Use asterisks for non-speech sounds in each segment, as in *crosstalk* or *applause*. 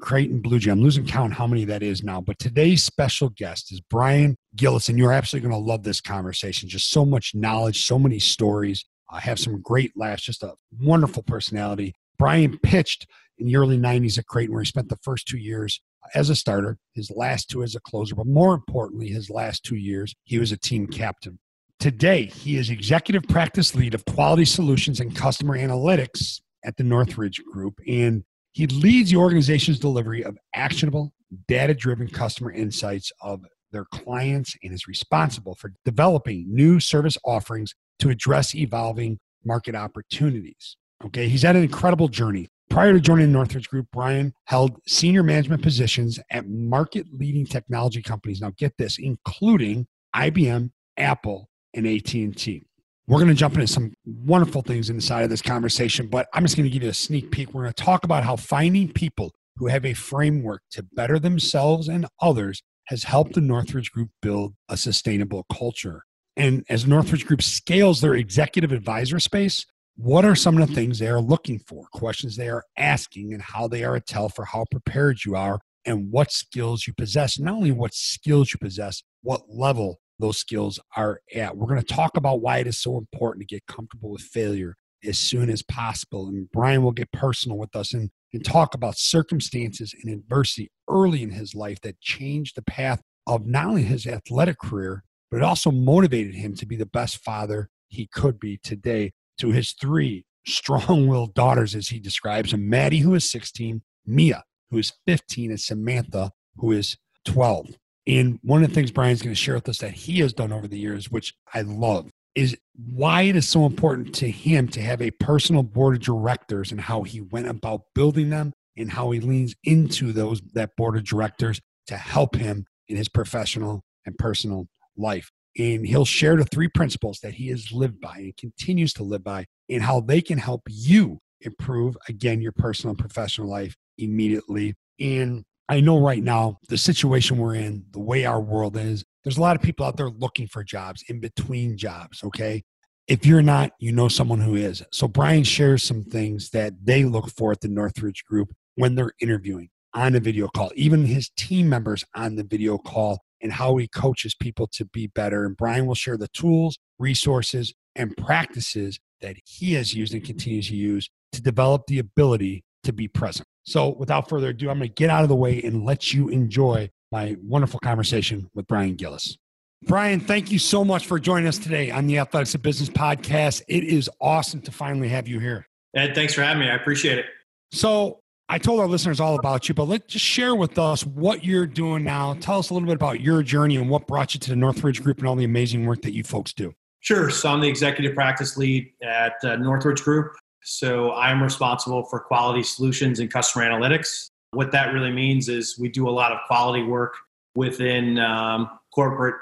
Creighton Blue Jay. I'm losing count how many that is now. But today's special guest is Bryan Gillis, and you're absolutely going to love this conversation. Just so much knowledge, so many stories. I have some great laughs, just a wonderful personality. Bryan pitched in the early 90s at Creighton, where he spent the first two years as a starter, his last two as a closer, but more importantly, his last two years, he was a team captain. Today, he is executive practice lead of quality solutions and customer analytics at the Northridge Group. And he leads the organization's delivery of actionable, data driven customer insights of their clients and is responsible for developing new service offerings to address evolving market opportunities. Okay, he's had an incredible journey. Prior to joining the Northridge Group, Bryan held senior management positions at market leading technology companies. Now get this, including IBM, Apple, and AT&T. We're going to jump into some wonderful things inside of this conversation, but I'm just going to give you a sneak peek. We're going to talk about how finding people who have a framework to better themselves and others has helped the Northridge Group build a sustainable culture. And as Northridge Group scales their executive advisor space, what are some of the things they are looking for, questions they are asking, and how they are a tell for how prepared you are and what skills you possess. Not only what skills you possess, what level those skills are at. We're going to talk about why it is so important to get comfortable with failure as soon as possible. And Bryan will get personal with us and, and talk about circumstances and adversity early in his life that changed the path of not only his athletic career, but it also motivated him to be the best father he could be today to his three strong willed daughters, as he describes them Maddie, who is 16, Mia, who is 15, and Samantha, who is 12. And one of the things Bryan's going to share with us that he has done over the years, which I love, is why it is so important to him to have a personal board of directors and how he went about building them and how he leans into those that board of directors to help him in his professional and personal life. And he'll share the three principles that he has lived by and continues to live by and how they can help you improve again your personal and professional life immediately. And I know right now, the situation we're in, the way our world is, there's a lot of people out there looking for jobs in between jobs, okay? If you're not, you know someone who is. So Bryan shares some things that they look for at the Northridge Group when they're interviewing on a video call, even his team members on the video call, and how he coaches people to be better. And Bryan will share the tools, resources, and practices that he has used and continues to use to develop the ability to be present. So, without further ado, I'm going to get out of the way and let you enjoy my wonderful conversation with Bryan Gillis. Bryan, thank you so much for joining us today on the Athletics of Business podcast. It is awesome to finally have you here. Ed, thanks for having me. I appreciate it. So, I told our listeners all about you, but let's just share with us what you're doing now. Tell us a little bit about your journey and what brought you to the Northridge Group and all the amazing work that you folks do. Sure. So, I'm the executive practice lead at uh, Northridge Group. So I'm responsible for quality solutions and customer analytics. What that really means is we do a lot of quality work within um, corporate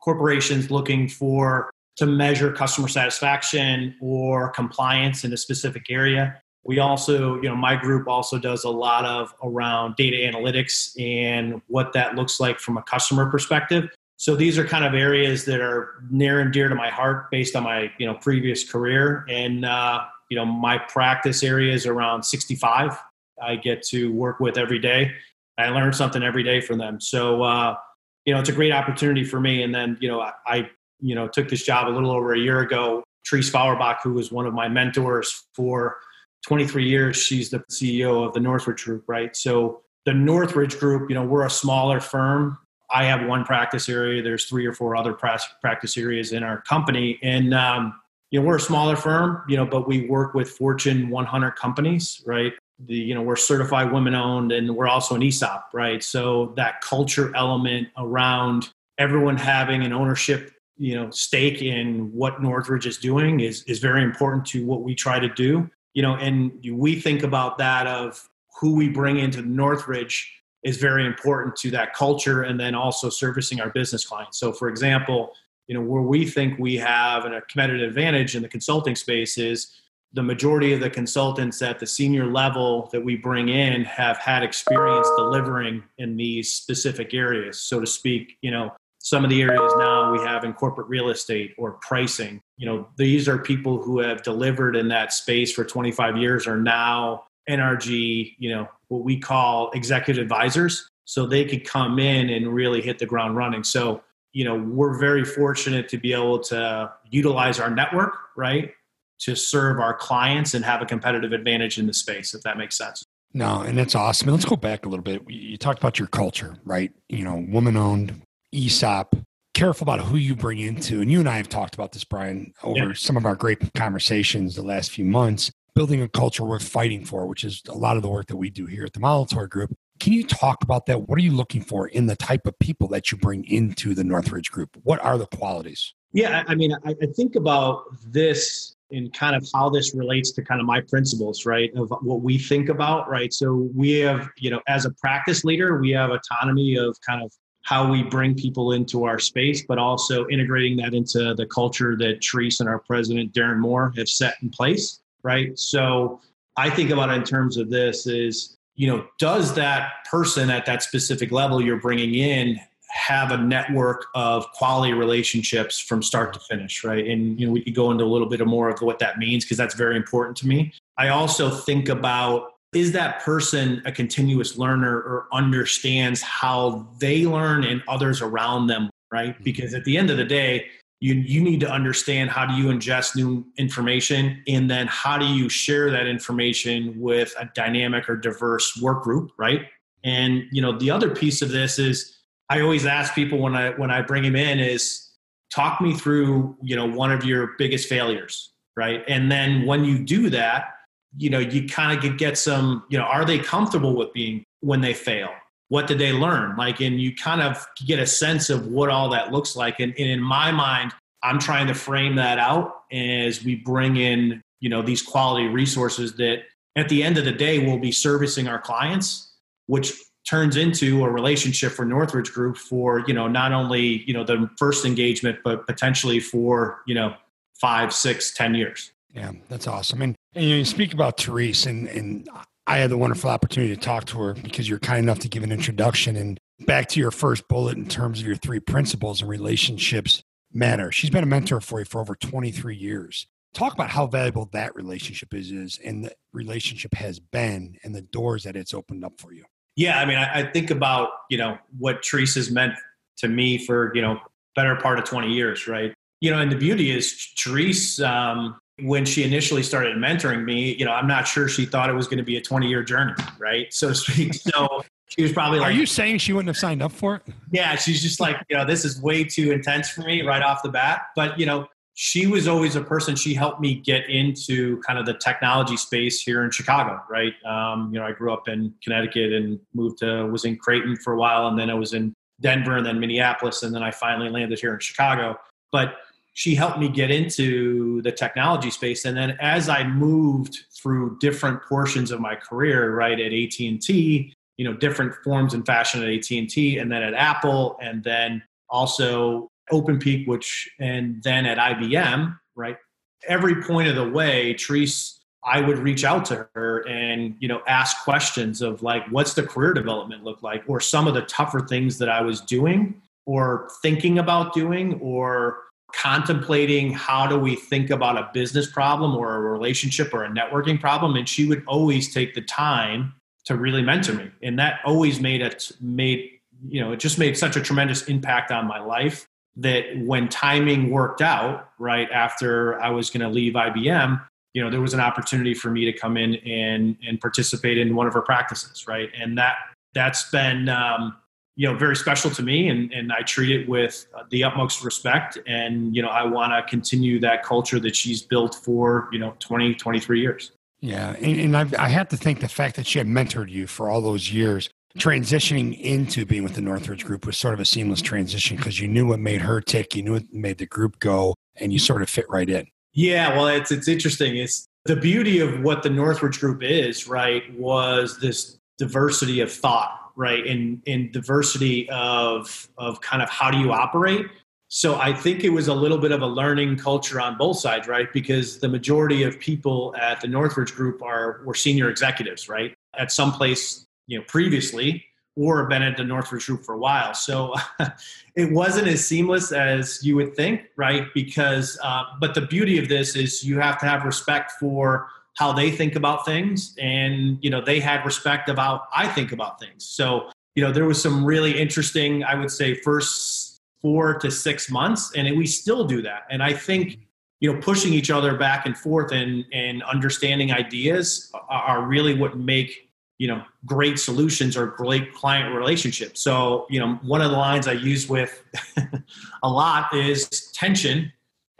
corporations looking for to measure customer satisfaction or compliance in a specific area. We also, you know, my group also does a lot of around data analytics and what that looks like from a customer perspective. So these are kind of areas that are near and dear to my heart based on my, you know, previous career. And uh, you know my practice area is around 65 i get to work with every day i learn something every day from them so uh, you know it's a great opportunity for me and then you know I, I you know took this job a little over a year ago Therese Fauerbach, who was one of my mentors for 23 years, she's the CEO of the Northridge Group, right? So the Northridge Group, you know, we're a smaller firm. I have one practice area. There's three or four other practice areas in our company, and um, you know we're a smaller firm you know but we work with fortune 100 companies right the you know we're certified women owned and we're also an esop right so that culture element around everyone having an ownership you know stake in what northridge is doing is is very important to what we try to do you know and we think about that of who we bring into northridge is very important to that culture and then also servicing our business clients. So, for example, you know, where we think we have a competitive advantage in the consulting space is the majority of the consultants at the senior level that we bring in have had experience delivering in these specific areas, so to speak. You know, some of the areas now we have in corporate real estate or pricing. You know, these are people who have delivered in that space for 25 years are now NRG, you know, what we call executive advisors. So they could come in and really hit the ground running. So, you know, we're very fortunate to be able to utilize our network, right? To serve our clients and have a competitive advantage in the space, if that makes sense. No, and that's awesome. Let's go back a little bit. You talked about your culture, right? You know, woman owned, ESOP, careful about who you bring into. And you and I have talked about this, Bryan, over yeah. some of our great conversations the last few months building a culture worth fighting for, which is a lot of the work that we do here at the Molitor Group. Can you talk about that? What are you looking for in the type of people that you bring into the Northridge Group? What are the qualities? Yeah, I mean, I, think about this and kind of how this relates to kind of my principles, right? Of what we think about, right? So we have, you know, as a practice leader, we have autonomy of kind of how we bring people into our space, but also integrating that into the culture that Therese and our president, Darren Moore, have set in place right? So I think about it in terms of this is, you know, does that person at that specific level you're bringing in have a network of quality relationships from start to finish, right? And you know, we could go into a little bit of more of what that means because that's very important to me. I also think about is that person a continuous learner or understands how they learn and others around them, right? Mm-hmm. Because at the end of the day, you, you need to understand how do you ingest new information and then how do you share that information with a dynamic or diverse work group right? And you know the other piece of this is i always ask people when i when i bring them in is talk me through you know one of your biggest failures right? And then when you do that you know you kind of get some you know are they comfortable with being when they fail what did they learn? Like and you kind of get a sense of what all that looks like. And, and, in my mind i'm trying to frame that out as we bring in you know these quality resources that at the end of the day will be servicing our clients which turns into a relationship for northridge group for you know not only you know the first engagement but potentially for you know five six ten years. Yeah that's awesome. And, and you, speak about therese and and I had the wonderful opportunity to talk to her because you're kind enough to give an introduction. And back to your first bullet in terms of your three principles and relationships matter. She's been a mentor for you for over 23 years. Talk about how valuable that relationship is, is and the relationship has been and the doors that it's opened up for you. Yeah, I mean, I, I think about, you know, what Teresa's meant to me for, you know, better part of 20 years, right? You know, and the beauty is Teresa, um, when she initially started mentoring me, you know, I'm not sure she thought it was going to be a 20 year journey, right? So to speak. *laughs* So she was probably like, Are you saying she wouldn't have signed up for it? Yeah, she's just like, you know, this is way too intense for me right off the bat. But, you know, she was always a person, she helped me get into kind of the technology space here in Chicago, right? Um, you know, I grew up in Connecticut and moved to, was in Creighton for a while, and then I was in Denver and then Minneapolis, and then I finally landed here in Chicago. But she helped me get into the technology space. And then as i moved through different portions of my career right at at&t you know different forms and fashion at at&t and then at apple and then also openpeak which and then at ibm right? Every point of the way Therese I would reach out to her and you know ask questions of like what's the career development look like or some of the tougher things that I was doing or thinking about doing or contemplating how do we think about a business problem or a relationship or a networking problem and she would always take the time to really mentor me. And that always made it made you know it just made such a tremendous impact on my life that when timing worked out right after i was going to leave ibm you know there was an opportunity for me to come in and and participate in one of her practices right? And that that's been um, you know very special to me and, and i treat it with uh, the utmost respect. And you know i want to continue that culture that she's built for you know 20 23 years. Yeah and, and I've, i have to think the fact that she had mentored you for all those years. Transitioning into being with the northridge group was sort of a seamless transition because you knew what made her tick you knew what made the group go and you sort of fit right in. Yeah well it's it's interesting. It's the beauty of what the northridge group is right was this diversity of thought right? In in diversity of of kind of how do you operate. So I think it was a little bit of a learning culture on both sides, right? Because the majority of people at the Northridge Group are were senior executives, right? At some place, you know, previously, or been at the Northridge Group for a while. So *laughs* it wasn't as seamless as you would think, right? Because, uh, but the beauty of this is you have to have respect for how they think about things, and you know they had respect about I think about things. So you know there was some really interesting, I would say, first four to six months, and we still do that. And I think you know pushing each other back and forth and and understanding ideas are really what make you know great solutions or great client relationships so you know one of the lines i use with *laughs* a lot is tension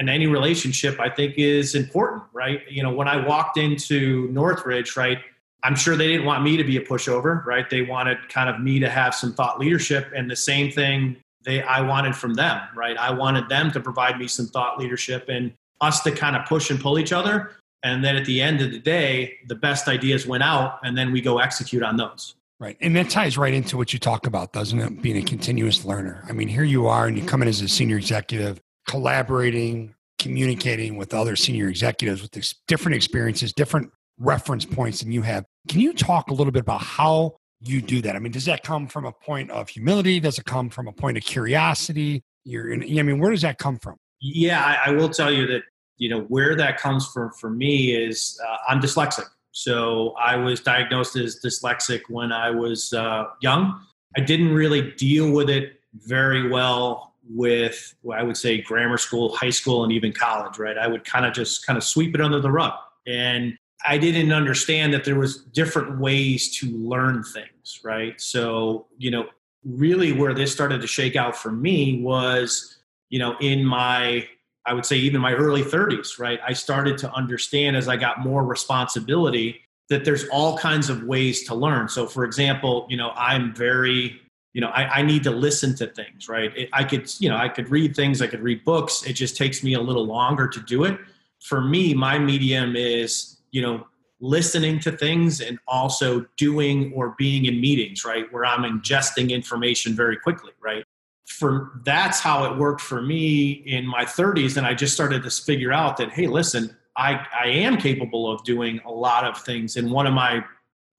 in any relationship i think is important right? You know when i walked into northridge right i'm sure they didn't want me to be a pushover right? They wanted kind of me to have some thought leadership and the same thing they i wanted from them right? I wanted them to provide me some thought leadership and us to kind of push and pull each other. And then at the end of the day the best ideas went out and then we go execute on those. Right. And that ties right into what you talk about doesn't it? Being a continuous learner. I mean here you are and you come in as a senior executive collaborating communicating with other senior executives with different experiences different reference points than you have. Can you talk a little bit about how you do that? I mean does that come from a point of humility? Does it come from a point of curiosity? You're in, i mean where does that come from? Yeah I, I will tell you that you know where that comes from for me is uh, i'm dyslexic. So i was diagnosed as dyslexic when i was uh, young. I didn't really deal with it very well with i would say grammar school high school and even college right i would kind of just kind of sweep it under the rug and i didn't understand that there was different ways to learn things right so you know really where this started to shake out for me was you know in my I would say even my early 30s, right? I started to understand as I got more responsibility that there's all kinds of ways to learn. So, for example, you know, I'm very, you know, I, I need to listen to things, right? It, I could, you know, I could read things, I could read books. It just takes me a little longer to do it. For me, my medium is, you know, listening to things and also doing or being in meetings, right? Where I'm ingesting information very quickly, right? for that's how it worked for me in my 30s and i just started to figure out that hey listen i i am capable of doing a lot of things and one of my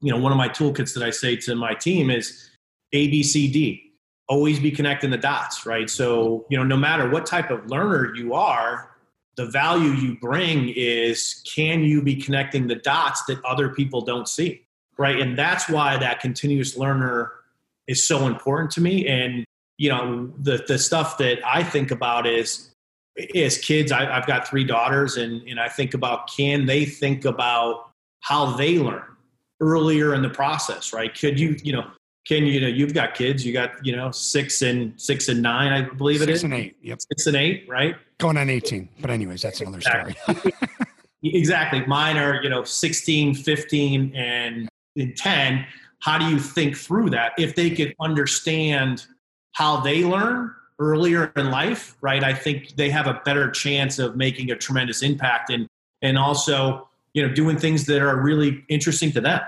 you know one of my toolkits that i say to my team is abcd always be connecting the dots right? So you know no matter what type of learner you are the value you bring is can you be connecting the dots that other people don't see right? And that's why that continuous learner is so important to me. And you know the the stuff that I think about is as kids I, have got three daughters and and I think about can they think about how they learn earlier in the process right? Could you you know can you know you've got kids you got you know six and six and nine I believe six it is six and eight yep six and eight right going on 18 but anyways that's another exactly. story *laughs* exactly mine are you know 16 15 and, and 10 how do you think through that if they could understand how they learn earlier in life, right? I think they have a better chance of making a tremendous impact and and also, you know, doing things that are really interesting to them.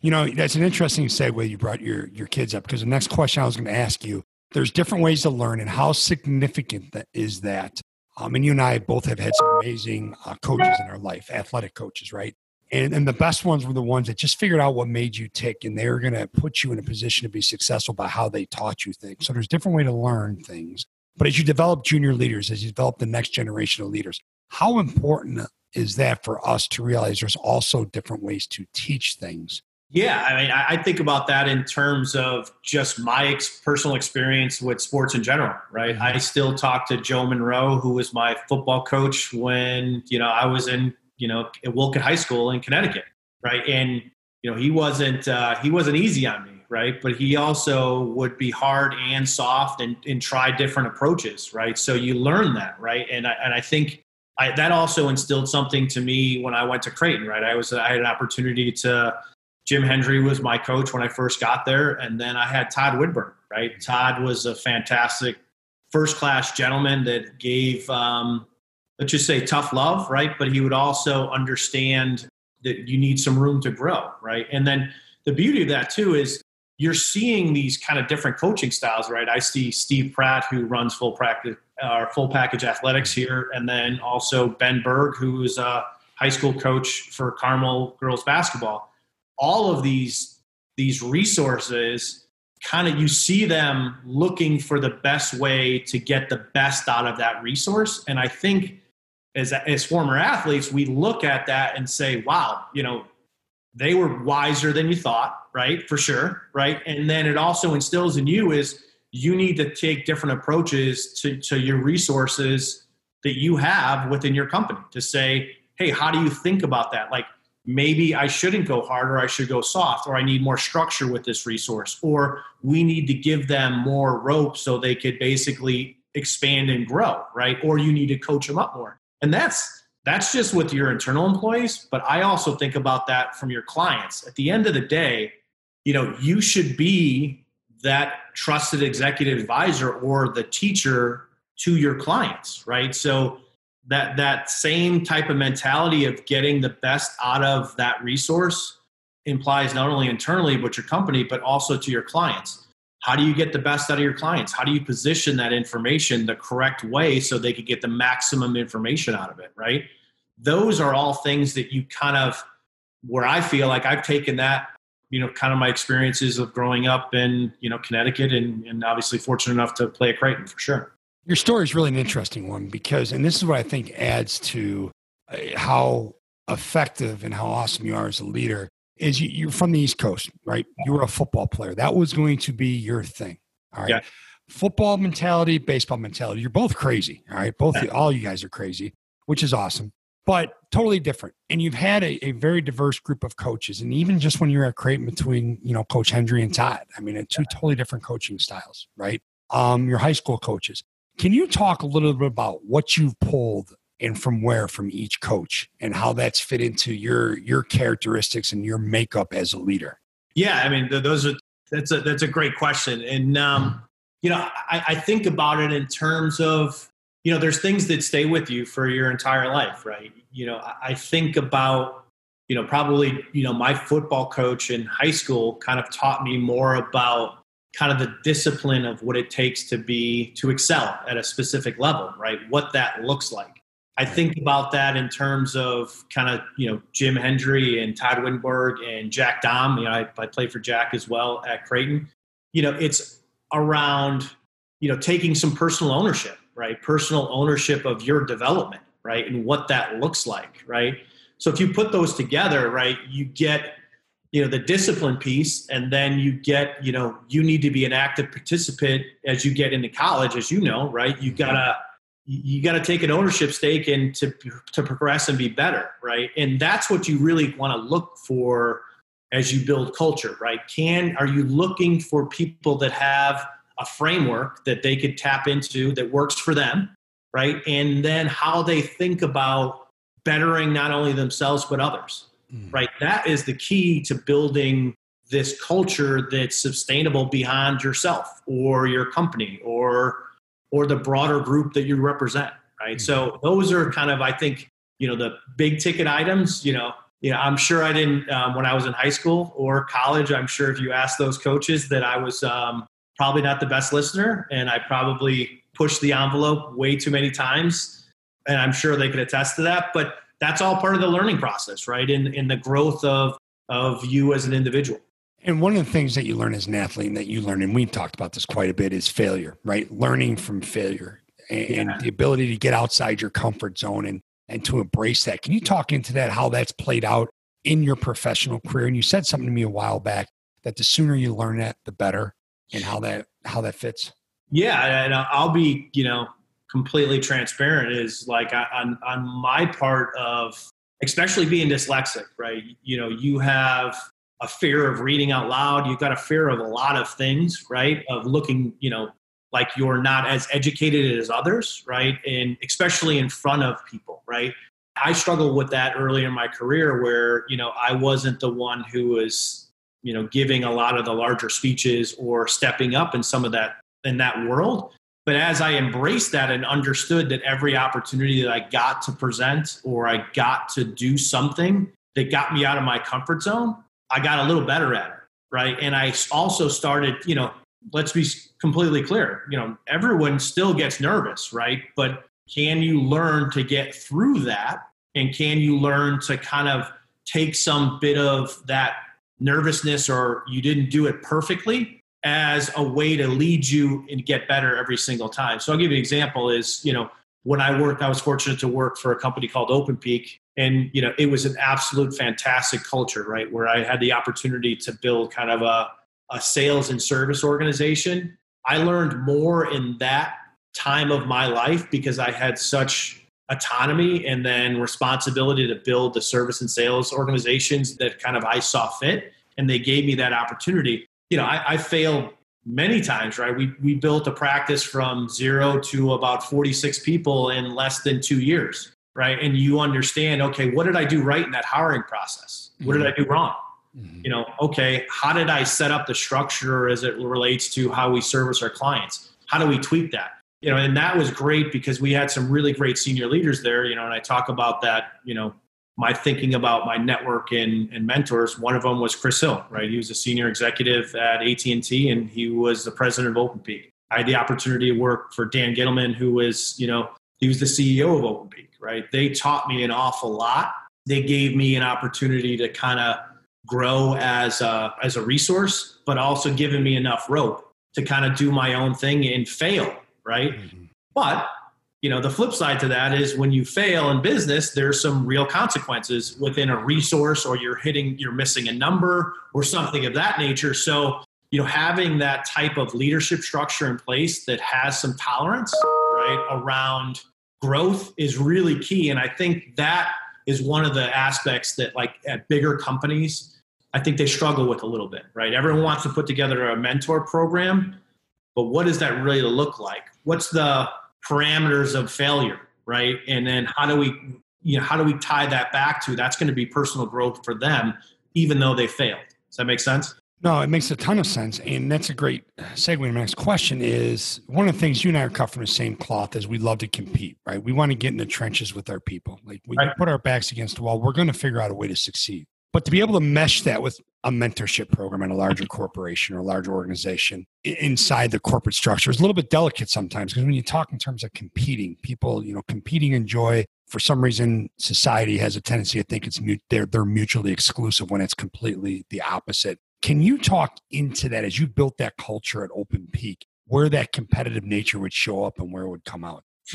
You know, that's an interesting segue you brought your your kids up because the next question I was going to ask you, there's different ways to learn and how significant that is that. Um, and you and I both have had some amazing uh, coaches in our life, athletic coaches, right? And, and the best ones were the ones that just figured out what made you tick and they were going to put you in a position to be successful by how they taught you things. So there's different way to learn things. But as you develop junior leaders, as you develop the next generation of leaders, how important is that for us to realize there's also different ways to teach things? Yeah, I mean, I think about that in terms of just my ex- personal experience with sports in general, right? Mm-hmm. I still talk to Joe Monroe, who was my football coach when you know I was in you know, at Wolcott High School in Connecticut, right? And you know, he wasn't uh, he wasn't easy on me, right? But he also would be hard and soft and, and try different approaches, right? So you learn that, right? And I, and I think I, that also instilled something to me when I went to Creighton, right? I was I had an opportunity to Jim Hendry was my coach when I first got there, and then I had Todd Wenberg, right? Todd was a fantastic first class gentleman that gave um, let's just say tough love, right? But he would also understand that you need some room to grow, right? And then the beauty of that too is you're seeing these kind of different coaching styles, right? I see Steve Pratt, who runs full practice or uh, full package athletics here, and then also Ben Berg, who is a high school coach for Carmel girls basketball. All of these these resources kind of you see them looking for the best way to get the best out of that resource. And i think as as former athletes we look at that and say wow you know they were wiser than you thought right? For sure right? And then it also instills in you is you need to take different approaches to, to your resources that you have within your company to say hey how do you think about that? Like maybe I shouldn't go hard or I should go soft or I need more structure with this resource or we need to give them more rope so they could basically expand and grow, right? Or you need to coach them up more. And that's that's just with your internal employees, but I also think about that from your clients. At the end of the day, you know, you should be that trusted executive advisor or the teacher to your clients, right? So that that same type of mentality of getting the best out of that resource implies not only internally but your company but also to your clients. How do you get the best out of your clients? How do you position that information the correct way so they could get the maximum information out of it right? Those are all things that you kind of where i feel like i've taken that you know kind of my experiences of growing up in you know connecticut and, and obviously fortunate enough to play at creighton for sure your story is really an interesting one because, and this is what I think adds to uh, how effective and how awesome you are as a leader. Is you, you're from the East Coast, right? You were a football player. That was going to be your thing. All right. Yeah. Football mentality, baseball mentality. You're both crazy. All right. Both, yeah. all you guys are crazy, which is awesome, but totally different. And you've had a, a, very diverse group of coaches. And even just when you're at Creighton between, you know, Coach Hendry and Todd, I mean, two totally different coaching styles, right? Um, your high school coaches. Can you talk a little bit about what you've pulled and from where from each coach and how that's fit into your your characteristics and your makeup as a leader? Yeah, I mean those are that's a that's a great question, and um, you know I, I think about it in terms of you know there's things that stay with you for your entire life, right? You know I think about you know probably you know my football coach in high school kind of taught me more about kind of the discipline of what it takes to be to excel at a specific level right? What that looks like. I think about that in terms of kind of you know jim hendry and todd Wenberg and jack Dahm. You know I, I played for jack as well at creighton. You know it's around you know taking some personal ownership right? Personal ownership of your development right? And what that looks like right? So if you put those together right you get you know the discipline piece and then you get you know you need to be an active participant as you get into college as you know right? You gotta you got to take an ownership stake and to to progress and be better right? And that's what you really want to look for as you build culture right? Can are you looking for people that have a framework that they could tap into that works for them right? And then how they think about bettering not only themselves but others mm. right? That is the key to building this culture that's sustainable beyond yourself or your company or or the broader group that you represent, right? Mm. So those are kind of, I think, you know, the big ticket items. You know, you know, I'm sure I didn't um, when I was in high school or college. I'm sure if you asked those coaches that I was um, probably not the best listener, and I probably pushed the envelope way too many times, and I'm sure they could attest to that. But that's all part of the learning process, right? In in the growth of of you as an individual. And one of the things that you learn as an athlete and that you learn, and we've talked about this quite a bit, is failure, right? Learning from failure and, yeah. the ability to get outside your comfort zone and and to embrace that. Can you talk into that, how that's played out in your professional career? And you said something to me a while back that the sooner you learn that, the better, and how that how that fits. Yeah, and uh, I'll be, you know, completely transparent is like on on my part of especially being dyslexic right? You know you have a fear of reading out loud. You've got a fear of a lot of things right? Of looking you know like you're not as educated as others right? And especially in front of people right? I struggled with that early in my career where you know i wasn't the one who was you know giving a lot of the larger speeches or stepping up in some of that in that world but as I embraced that and understood that every opportunity that I got to present or I got to do something that got me out of my comfort zone, I got a little better at it. right? And I also started, you know, let's be completely clear, you know, everyone still gets nervous, right? But can you learn to get through that? And can you learn to kind of take some bit of that nervousness or you didn't do it perfectly as a way to lead you and get better every single time? So I'll give you an example is, you know, when I worked, I was fortunate to work for a company called OpenPeak. And, you know, it was an absolute fantastic culture, right? Where I had the opportunity to build kind of a, a sales and service organization. I learned more in that time of my life because I had such autonomy and then responsibility to build the service and sales organizations that kind of I saw fit. And they gave me that opportunity. You know, I, I failed many times, right? We, we built a practice from zero to about 46 people in less than two years, right? And you understand, okay, what did I do right in that hiring process? What did I do wrong? Mm-hmm. You know, okay, how did I set up the structure as it relates to how we service our clients? How do we tweak that? You know, and that was great because we had some really great senior leaders there, you know, and I talk about that, you know, my thinking about my network and, and mentors one of them was chris hill right? He was a senior executive at at&t and he was the president of openpeak i had the opportunity to work for dan gittleman who was you know he was the ceo of openpeak right? They taught me an awful lot. They gave me an opportunity to kind of grow as a, as a resource but also giving me enough rope to kind of do my own thing and fail right? Mm-hmm. but you know the flip side to that is when you fail in business there's some real consequences within a resource or you're hitting you're missing a number or something of that nature. So you know having that type of leadership structure in place that has some tolerance right around growth is really key. And i think that is one of the aspects that like at bigger companies i think they struggle with a little bit right? Everyone wants to put together a mentor program but what does that really look like? What's the parameters of failure, right? And then how do we, you know, how do we tie that back to that's going to be personal growth for them, even though they failed. Does that make sense? No, it makes a ton of sense. And that's a great segue. My next question is one of the things you and I are cut from the same cloth is we love to compete, right? We want to get in the trenches with our people. Like we right. put our backs against the wall. We're going to figure out a way to succeed. But to be able to mesh that with a mentorship program in a larger corporation or a larger organization inside the corporate structure is a little bit delicate sometimes because when you talk in terms of competing, people, you know, competing enjoy for some reason society has a tendency to think it's they're they're mutually exclusive when it's completely the opposite. Can you talk into that as you built that culture at OpenPeak, where that competitive nature would show up and where it would come out? *laughs*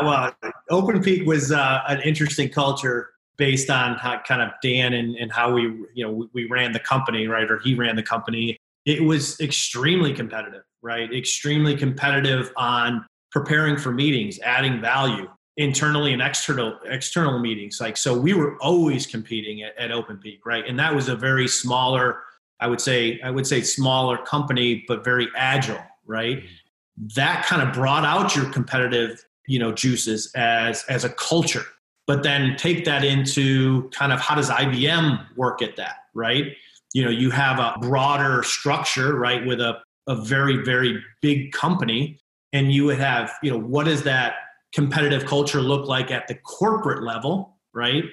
well, OpenPeak was uh, an interesting culture based on how kind of Dan and, and how we, you know, we, we ran the company, right? Or he ran the company. It was extremely competitive, right? Extremely competitive on preparing for meetings, adding value internally and external external meetings. Like so we were always competing at, at OpenPeak, right? And that was a very smaller, I would say, I would say smaller company, but very agile, right? Mm-hmm. That kind of brought out your competitive, you know, juices as as a culture but then take that into kind of how does IBM work at that, right? You know, you have a broader structure, right, with a, a very, very big company, and you would have, you know, what does that competitive culture look like at the corporate level, right?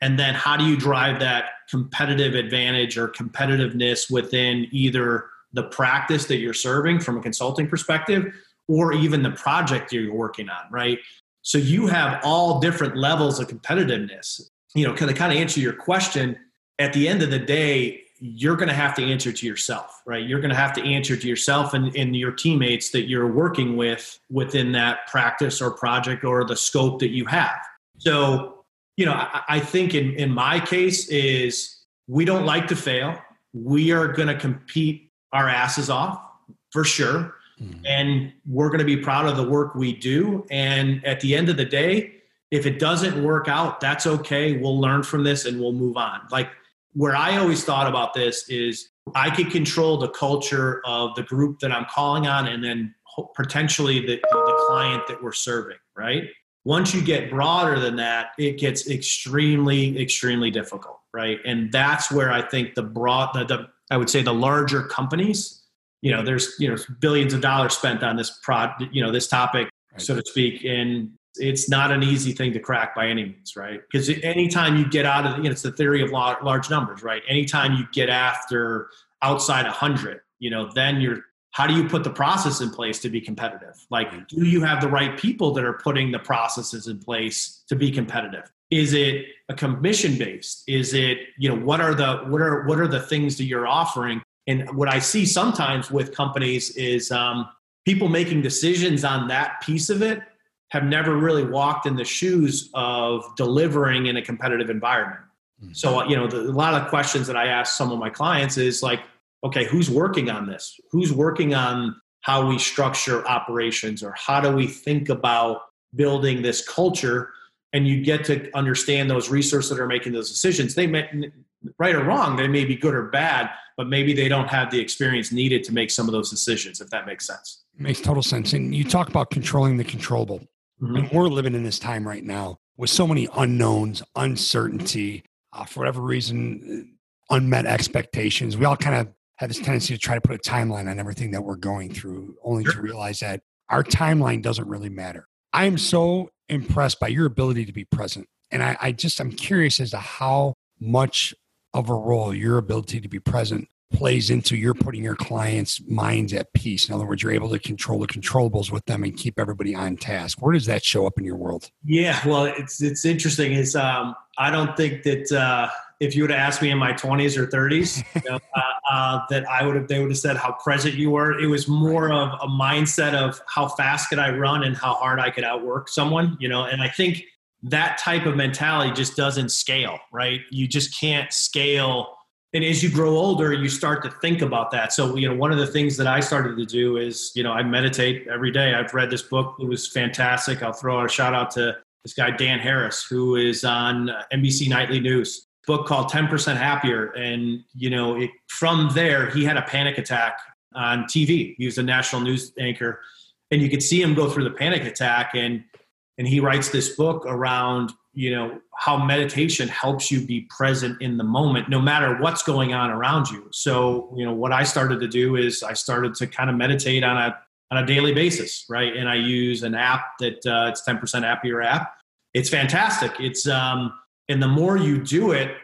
And then how do you drive that competitive advantage or competitiveness within either the practice that you're serving from a consulting perspective or even the project you're working on, right? So you have all different levels of competitiveness. You know, of kind of answer your question. At the end of the day, you're going to have to answer to yourself, right? You're going to have to answer to yourself and, and your teammates that you're working with within that practice or project or the scope that you have. So, you know, I, I think in, in my case is we don't like to fail. We are going to compete our asses off for sure. Mm-hmm. And we're going to be proud of the work we do. And at the end of the day, if it doesn't work out, that's okay. We'll learn from this and we'll move on. Like where I always thought about this is I could control the culture of the group that I'm calling on and then potentially the, the client that we're serving, right? Once you get broader than that, it gets extremely, extremely difficult, right? And that's where I think the broad, the, the I would say the larger companies you know there's you know billions of dollars spent on this prod you know this topic right. so to speak and it's not an easy thing to crack by any means, right? Because anytime you get out of, you know, it's the theory of large numbers, right? Anytime you get after outside 100, you know, then you're, how do you put the process in place to be competitive? Like, do you have the right people that are putting the processes in place to be competitive? Is it a commission based? Is it, you know, what are the, what are, what are the things that you're offering? And what I see sometimes with companies is um, people making decisions on that piece of it have never really walked in the shoes of delivering in a competitive environment. Mm-hmm. So, you know, the, a lot of questions that I ask some of my clients is like, okay, who's working on this? Who's working on how we structure operations or how do we think about building this culture? And you get to understand those resources that are making those decisions. They may, right or wrong, they may be good or bad, but maybe they don't have the experience needed to make some of those decisions, if that makes sense. Makes total sense. And you talk about controlling the controllable. Mm-hmm. And we're living in this time right now with so many unknowns, uncertainty, uh, for whatever reason, uh, unmet expectations. We all kind of have this tendency to try to put a timeline on everything that we're going through, only to realize that our timeline doesn't really matter. I am so impressed by your ability to be present. And I, I just, I'm curious as to how much of a role your ability to be present plays into you're putting your clients' minds at peace. In other words, you're able to control the controllables with them and keep everybody on task. Where does that show up in your world? Yeah, well, it's it's interesting. Is um, I don't think that uh, if you would have asked me in my 20s or 30s, you know, *laughs* uh, uh, that I would have they would have said how present you were. It was more of a mindset of how fast could I run and how hard I could outwork someone. You know, and I think that type of mentality just doesn't scale. Right? You just can't scale. And as you grow older you start to think about that. So you know one of the things that i started to do is you know i meditate every day. I've read this book. It was fantastic. I'll throw a shout out to this guy dan harris who is on uh, nbc nightly news. Book called 10% happier. And you know it, from there he had a panic attack on tv he was a national news anchor. And you could see him go through the panic attack. And and he writes this book around you know how meditation helps you be present in the moment no matter what's going on around you. So you know what i started to do is i started to kind of meditate on a on a daily basis right? And i use an app that uh, it's 10% happier app. It's fantastic. It's um and the more you do it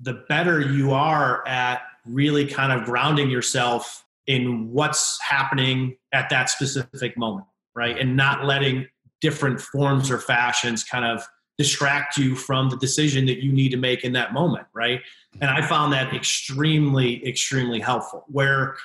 the better you are at really kind of grounding yourself in what's happening at that specific moment right? And not letting different forms or fashions kind of distract you from the decision that you need to make in that moment, right? And I found that extremely, extremely helpful. Where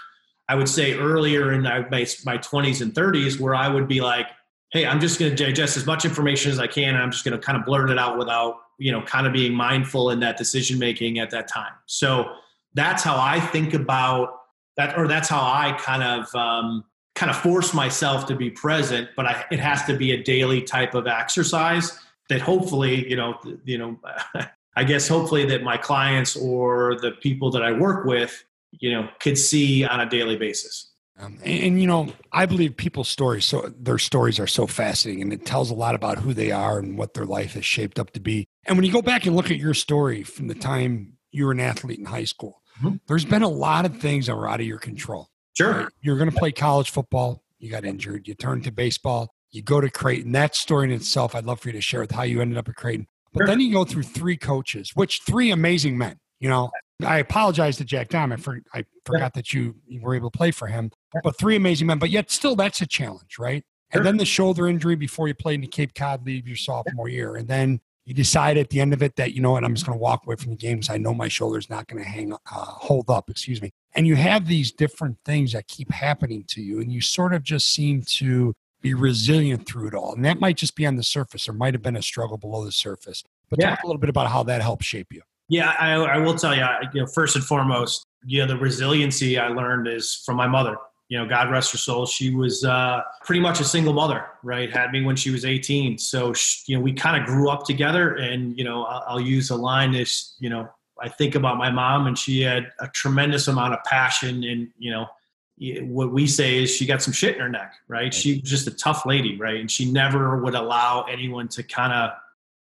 I would say earlier in my, my 20s and 30s, where I would be like, hey, I'm just going to digest as much information as I can, and I'm just going to kind of blurt it out without, you know, kind of being mindful in that decision making at that time. So that's how I think about that, or that's how I kind of um, kind of force myself to be present. But I, it has to be a daily type of exercise that hopefully, you know, you know, *laughs* I guess hopefully that my clients or the people that I work with, you know, could see on a daily basis. Um, and, and, you know, I believe people's stories, so their stories are so fascinating, and it tells a lot about who they are and what their life has shaped up to be. And when you go back and look at your story from the time you were an athlete in high school, mm-hmm. there's been a lot of things that were out of your control. Sure, you're going to play college football, you got injured, you turned to baseball, you go to Creighton. That story in itself, I'd love for you to share with how you ended up at Creighton. But sure. then you go through three coaches, which three amazing men. You know, I apologize to Jack Diamond for I forgot that you, you were able to play for him. But three amazing men. But yet still that's a challenge, right? Sure. And then the shoulder injury before you played in the Cape Cod League your sophomore year. And then you decide at the end of it that, you know what, I'm just going to walk away from the games. I know my shoulder's not going to hang, uh, hold up, excuse me. And you have these different things that keep happening to you. And you sort of just seem to be resilient through it all. And that might just be on the surface. There might have been a struggle below the surface. But yeah. talk a little bit about how that helped shape you. Yeah, I, I will tell you, you know, first and foremost, you know, the resiliency I learned is from my mother. You know, God rest her soul. She was uh, pretty much a single mother, right? Had me when she was 18. So, she, you know, we kind of grew up together. And, you know, I'll, I'll use a line is, you know, I think about my mom and she had a tremendous amount of passion and, you know, what we say is she got some shit in her neck, right? She was just a tough lady, right? And she never would allow anyone to kind of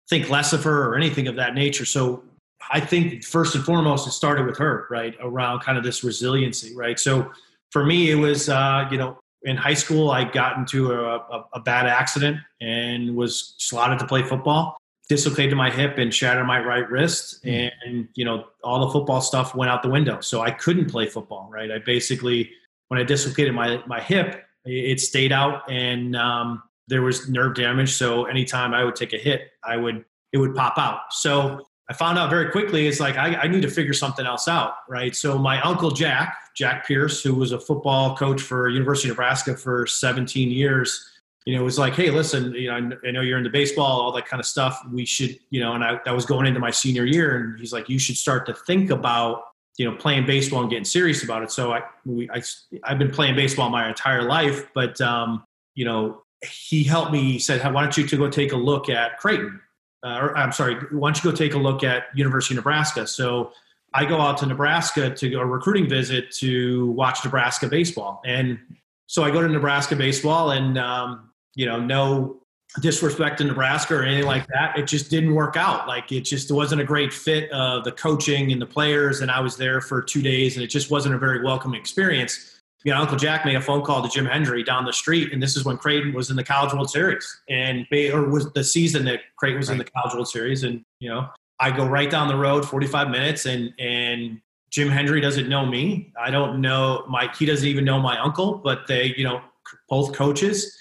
think less of her or anything of that nature. So I think first and foremost, it started with her, right? Around kind of this resiliency, right? So for me, it was, uh, you know, in high school, I got into a, a, a bad accident and was slotted to play football. Dislocated my hip and shattered my right wrist, mm. and you know all the football stuff went out the window. So I couldn't play football. Right? I basically, when I dislocated my my hip, it stayed out, and um, there was nerve damage. So anytime I would take a hit, I would it would pop out. So I found out very quickly it's like I, I, need to figure something else out, right? So my uncle Jack, Jack Pierce, who was a football coach for University of Nebraska for 17 years, you know, it was like, hey, listen, you know, I know you're into baseball, all that kind of stuff. We should, you know, and I, I was going into my senior year, and he's like, you should start to think about, you know, playing baseball and getting serious about it. So I, we, I, I've been playing baseball my entire life, but um, you know, he helped me. He said, why don't you to go take a look at Creighton? uh, or I'm sorry, why don't you go take a look at University of Nebraska? So I go out to Nebraska to go a recruiting visit to watch Nebraska baseball, and so I go to Nebraska baseball, and um, you know, no disrespect to Nebraska or anything like that. It just didn't work out. Like it just wasn't a great fit of the coaching and the players. And I was there for two days, and it just wasn't a very welcome experience you know, Uncle Jack made a phone call to Jim Hendry down the street, and this is when Creighton was in the College World Series, and or was the season that Creighton was right. in the College World Series, and you know, I go right down the road, 45 minutes, and and Jim Hendry doesn't know me. I don't know Mike. He doesn't even know my uncle, but they, you know, both coaches.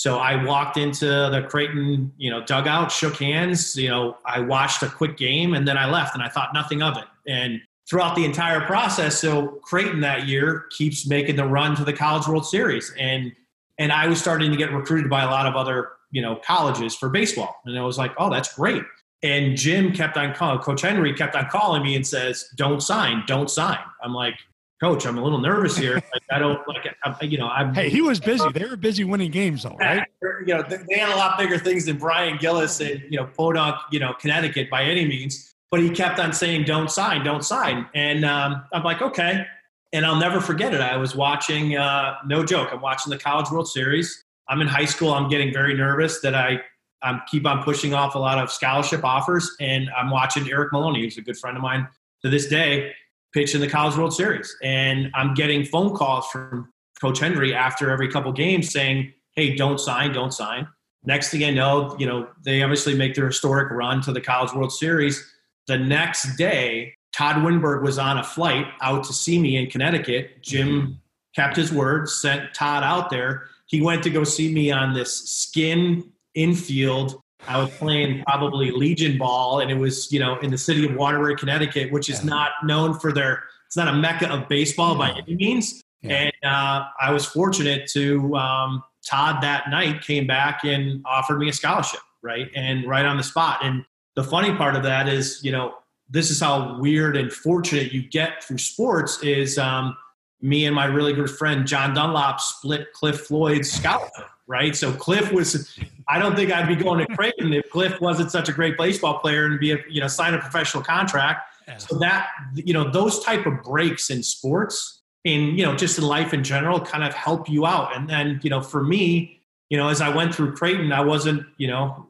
So I walked into the Creighton, you know, dugout, shook hands. You know, I watched a quick game, and then I left, and I thought nothing of it. And throughout the entire process. So Creighton that year keeps making the run to the College World Series, and and I was starting to get recruited by a lot of other you know colleges for baseball, and I was like, oh, that's great. And Jim kept on calling, Coach Hendry kept on calling me and says, "Don't sign, don't sign." I'm like, Coach, I'm a little nervous here. *laughs* Like, I don't like, I'm, you know, I'm. Hey, he was busy. They were busy winning games, though, right? *laughs* You know, they had a lot bigger things than Bryan Gillis in you know Podunk, you know, Connecticut by any means but he kept on saying, "Don't sign, don't sign," and um, I'm like, okay. And I'll never forget it. I was watching, uh, no joke, I'm watching the College World Series. I'm in high school. I'm getting very nervous that I I'm keep on pushing off a lot of scholarship offers, and I'm watching Eric Maloney, who's a good friend of mine to this day, pitch in the College World Series, and I'm getting phone calls from Coach Hendry after every couple games saying, "Hey, don't sign, don't sign." Next thing I know, you know they obviously make their historic run to the College World Series the next day, Todd Wenberg was on a flight out to see me in Connecticut. Jim mm-hmm. kept his word, sent Todd out there. He went to go see me on this skin infield. I was playing probably Legion ball, and it was, you know, in the city of Waterbury, Connecticut, which is not known for their, it's not a mecca of baseball by any means. Yeah. And uh, I was fortunate to, um, Todd that night came back and offered me a scholarship, right? And right on the spot. And the funny part of that is, you know, this is how weird and fortunate you get through sports is um, me and my really good friend John Dunlop split Cliff Floyd's scholarship, right? So Cliff was, I don't think I'd be going to Creighton if Cliff wasn't such a great baseball player and be a, you know, sign a professional contract. Yeah. So that, you know, those type of breaks in sports in, you know, just in life in general kind of help you out. And then, you know, for me, you know, as I went through Creighton, I wasn't, you know,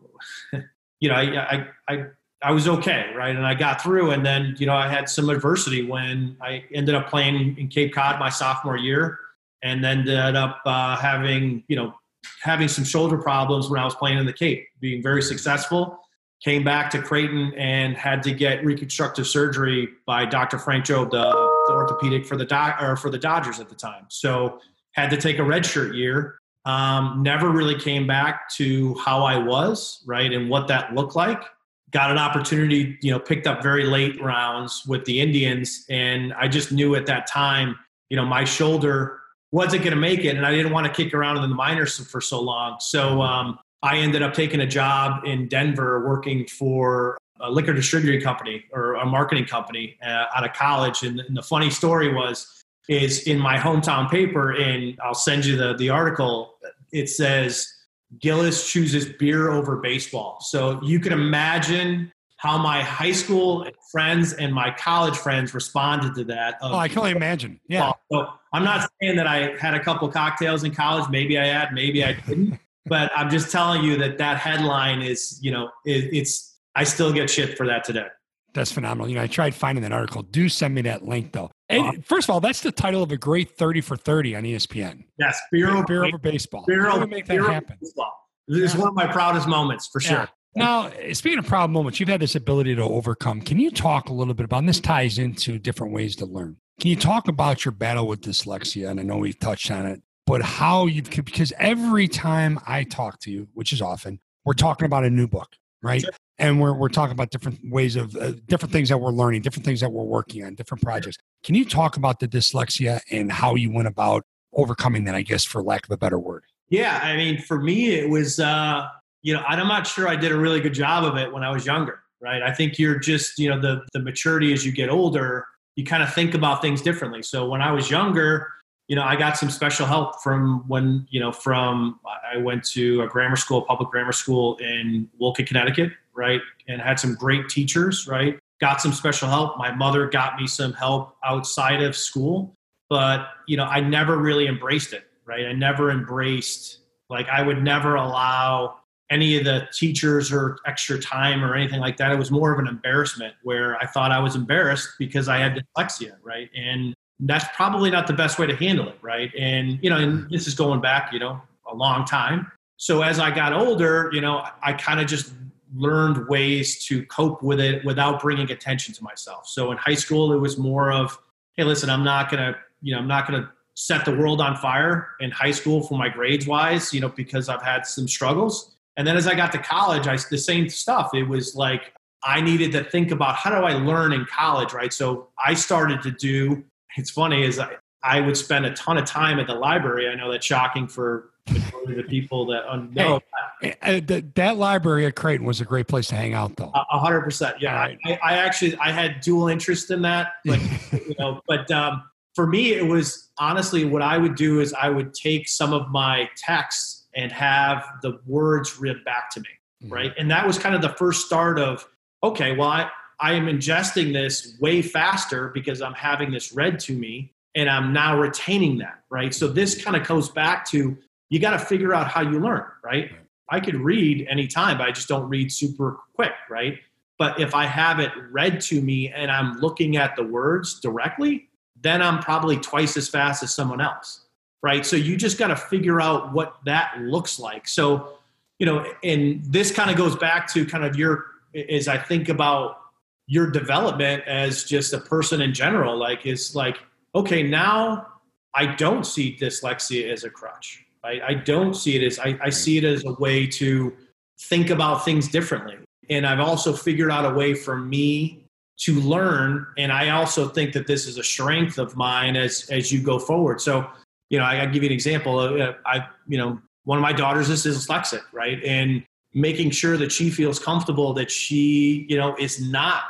*laughs* you know, I, I, I, I was okay, right? And I got through. And then, you know, I had some adversity when I ended up playing in Cape Cod my sophomore year and then ended up uh, having, you know, having some shoulder problems when I was playing in the Cape, being very successful. Came back to Creighton and had to get reconstructive surgery by Dr. Frank Jobe, the, the orthopedic for the doc, or for the Dodgers at the time. So had to take a redshirt year um, never really came back to how I was, right, and what that looked like. Got an opportunity, you know, picked up very late rounds with the Indians, and I just knew at that time, you know, my shoulder wasn't going to make it, and I didn't want to kick around in the minors for so long. So um, I ended up taking a job in Denver, working for a liquor distributing company or a marketing company uh, out of college. And, and the funny story was is in my hometown paper, and I'll send you the, the article. It says Gillis chooses beer over baseball. So you can imagine how my high school friends and my college friends responded to that. oh, I can only imagine. Yeah. So I'm not saying that I had a couple cocktails in college. Maybe I had, maybe I didn't. *laughs* but I'm just telling you that that headline is, you know, it, it's. I still get shit for that today. That's phenomenal. You know, I tried finding that article. Do send me that link though. And first of all, that's the title of a great 30 for 30 on ESPN. Yes, beer, over, beer over baseball. Beer How over, we make that over happen? baseball. It's one of my proudest moments for sure. Yeah. Now, speaking of proud moments, you've had this ability to overcome. Can you talk a little bit about, and this ties into different ways to learn. Can you talk about your battle with dyslexia? And I know we've touched on it, but how you've, because every time I talk to you, which is often, we're talking about a new book, right? Sure. And we're, we're talking about different ways of, uh, different things that we're learning, different things that we're working on, different projects. Can you talk about the dyslexia and how you went about overcoming that, I guess, for lack of a better word? Yeah, I mean, for me, it was, uh, you know, I'm not sure I did a really good job of it when I was younger, right? I think you're just, you know, the the maturity as you get older, you kind of think about things differently. So when I was younger, you know, I got some special help from when, you know, from I went to a grammar school, public grammar school in Wolcott, Connecticut, right? And had some great teachers, right? Got some special help. My mother got me some help outside of school, but, you know, I never really embraced it, right? I never embraced, like, I would never allow any of the teachers or extra time or anything like that. It was more of an embarrassment where I thought I was embarrassed because I had dyslexia, right? And that's probably not the best way to handle it, right? And you know, and this is going back, you know, a long time. So as I got older, you know, I kind of just learned ways to cope with it without bringing attention to myself. So in high school, it was more of, hey, listen, I'm not gonna, you know, I'm not gonna set the world on fire in high school for my grades wise, you know, because I've had some struggles. And then as I got to college, I the same stuff. It was like I needed to think about how do I learn in college, right? So I started to do. It's funny is I, I would spend a ton of time at the library. I know that's shocking for majority of the people that know. Hey, uh, that, that library at Creighton was a great place to hang out, though. A hundred percent. Yeah, Right. I, I actually I had dual interest in that, like *laughs* you know. But um, for me, it was honestly what I would do is I would take some of my texts and have the words read back to me, Mhm. right? And that was kind of the first start of okay, well I I am ingesting this way faster because I'm having this read to me, and I'm now retaining that, right? So this kind of goes back to you got to figure out how you learn, right? I could read anytime, but I just don't read super quick, right? But if I have it read to me and I'm looking at the words directly, then I'm probably twice as fast as someone else, right? So you just got to figure out what that looks like. So, you know, and this kind of goes back to kind of your, as I think about your development as just a person in general, like, is like, okay, now I don't see dyslexia as a crutch. Right? I don't see it as I, I see it as a way to think about things differently. And I've also figured out a way for me to learn. And I also think that this is a strength of mine as as you go forward. So, you know, I, I give you an example. Uh, I, you know, one of my daughters is dyslexic, right? And making sure that she feels comfortable that she, you know, is not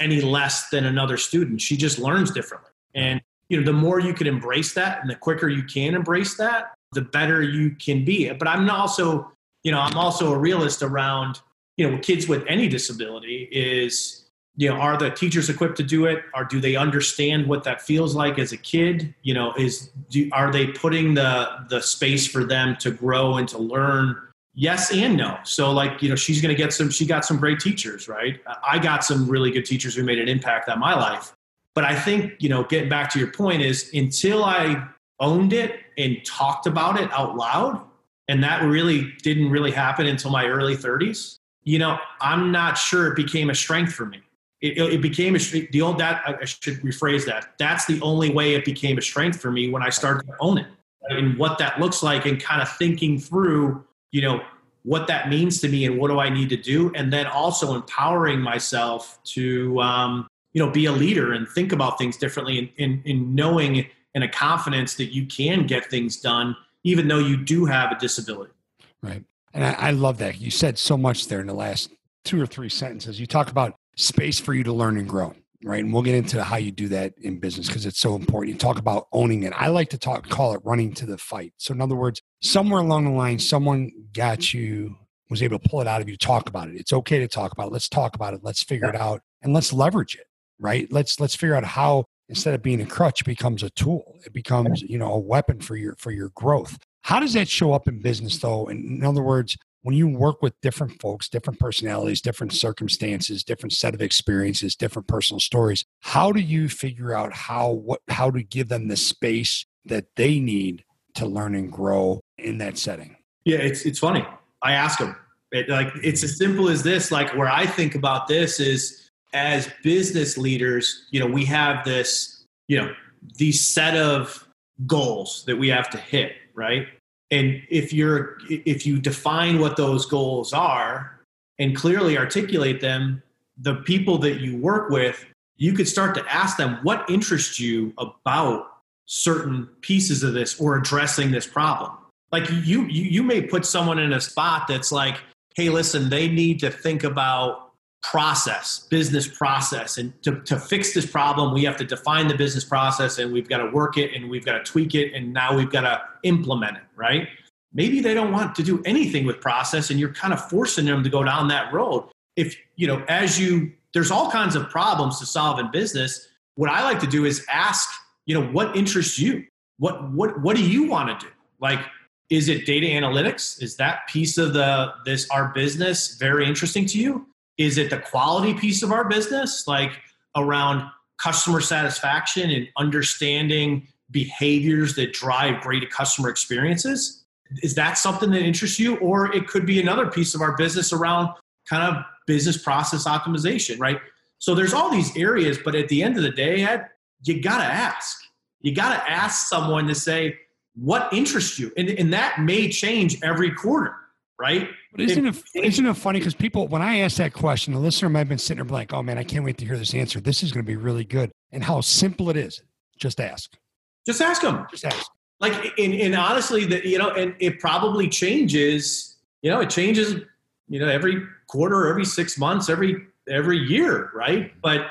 any less than another student. She just learns differently. And you know, the more you can embrace that and the quicker you can embrace that, the better you can be. But I'm also, you know, I'm also a realist around, you know, kids with any disability is, you know, are the teachers equipped to do it? Or do they understand what that feels like as a kid? You know, is do, are they putting the the space for them to grow and to learn? Yes and no. So like, you know, she's going to get some she got some great teachers, right? I got some really good teachers who made an impact on my life. But I think, you know, getting back to your point is until I owned it and talked about it out loud, and that really didn't really happen until my early 30s, you know, I'm not sure it became a strength for me. It, it became a. The old that I should rephrase that. That's the only way it became a strength for me when I started to own it and what that looks like and kind of thinking through, you know, what that means to me and what do I need to do, and then also empowering myself to, um, you know, be a leader and think about things differently, and in, in knowing and a confidence that you can get things done, even though you do have a disability. Right. And I, I love that. You said so much there in the last two or three sentences. You talk about space for you to learn and grow, right? And we'll get into how you do that in business because it's so important. You talk about owning it. I like to talk, call it running to the fight. So, in other words, somewhere along the line, someone got you, was able to pull it out of you, talk about it. It's okay to talk about it. Let's talk about it. Let's figure it out and let's leverage it, right? Let's let's figure out how instead of being a crutch becomes a tool. It becomes, you know, a weapon for your for your growth. How does that show up in business though? In, in other words, when you work with different folks, different personalities, different circumstances, different set of experiences, different personal stories, how do you figure out how what how to give them the space that they need to learn and grow in that setting? Yeah, it's it's funny. I ask them. It, like it's as simple as this. Like where I think about this is as business leaders, you know, we have this, you know, these set of goals that we have to hit, right? And if you're if you define what those goals are and clearly articulate them, the people that you work with, you could start to ask them what interests you about certain pieces of this or addressing this problem. Like you you, you may put someone in a spot that's like, hey, listen, they need to think about process, business process. And to, to fix this problem, we have to define the business process and we've got to work it and we've got to tweak it and now we've got to implement it, right? Maybe they don't want to do anything with process and you're kind of forcing them to go down that road. If, you know, as you, there's all kinds of problems to solve in business. What I like to do is ask, you know, what interests you? What, what, what do you want to do? Like, is it data analytics? Is that piece of the, this, our business very interesting to you? Is it the quality piece of our business, like around customer satisfaction and understanding behaviors that drive great customer experiences? Is that something that interests you? Or it could be another piece of our business around kind of business process optimization, right? So there's all these areas, but at the end of the day, Ed, you gotta ask. You gotta ask someone to say, what interests you? And, and that may change every quarter right? But isn't it, it isn't it funny because people when I ask that question, the listener might have been sitting there like, "Oh man, I can't wait to hear this answer. This is going to be really good." And how simple it is. Just ask. Just ask them. Just ask. Like, and, and honestly, that you know, and it probably changes. You know, it changes. You know, every quarter, every six months, every every year, right? But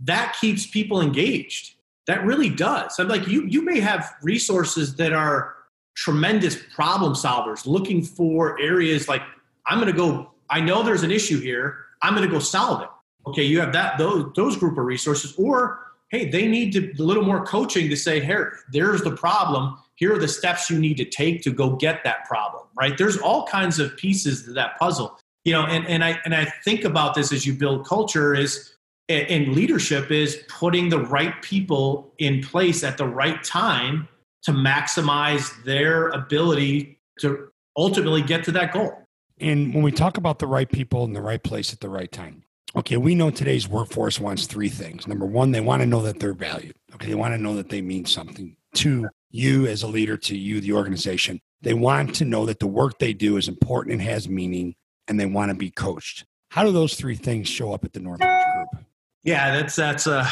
that keeps people engaged. That really does. I'm like, you you may have resources that are tremendous problem solvers looking for areas like i'm going to go i know there's an issue here. I'm going to go solve it. Okay you have that those those group of resources or hey they need to, a little more coaching to say here there's the problem. Here are the steps you need to take to go get that problem right? There's all kinds of pieces to that puzzle. You know and, and i and i think about this as you build culture is and leadership is putting the right people in place at the right time to maximize their ability to ultimately get to that goal. And when we talk about the right people in the right place at the right time, okay, we know today's workforce wants three things. Number one, they want to know that they're valued. Okay, they want to know that they mean something to you as a leader, to you, the organization. They want to know that the work they do is important and has meaning, and they want to be coached. How do those three things show up at the Northridge Group? Yeah, that's that's uh,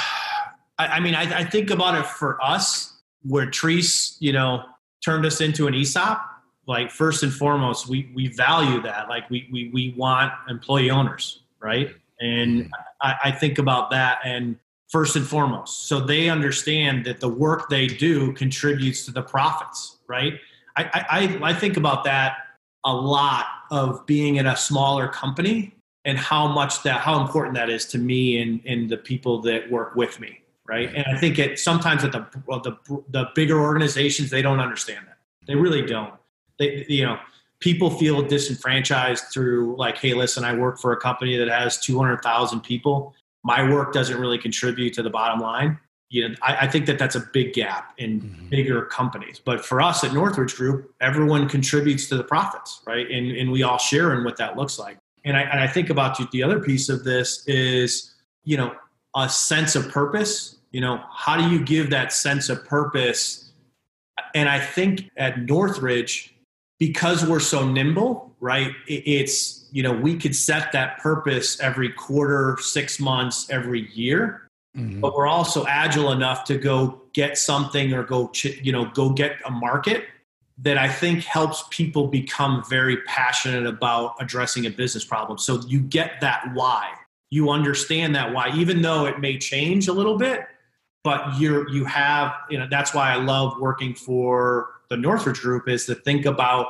I, I mean, I, I think about it for us where Treese, you know, turned us into an ESOP, like first and foremost, we we value that. Like we we we want employee owners, right? And mm-hmm. I, I think about that and first and foremost. So they understand that the work they do contributes to the profits, right? I, I, I think about that a lot of being in a smaller company and how much that how important that is to me and, and the people that work with me right? And I think it sometimes at the well, the the bigger organizations they don't understand that. They really don't. They you know people feel disenfranchised through like, hey, listen, I work for a company that has two hundred thousand people. My work doesn't really contribute to the bottom line. You know, I, I think that that's a big gap in mm-hmm. bigger companies. But for us at Northridge Group, everyone contributes to the profits, right? And and we all share in what that looks like. And I, and I think about the other piece of this is, you know, a sense of purpose you know how do you give that sense of purpose and i think at northridge because we're so nimble right? It's you know we could set that purpose every quarter six months every year mm-hmm. but we're also agile enough to go get something or go you know go get a market that i think helps people become very passionate about addressing a business problem. So you get that why. You understand that why even though it may change a little bit but you're you have you know that's why i love working for the northridge group is to think about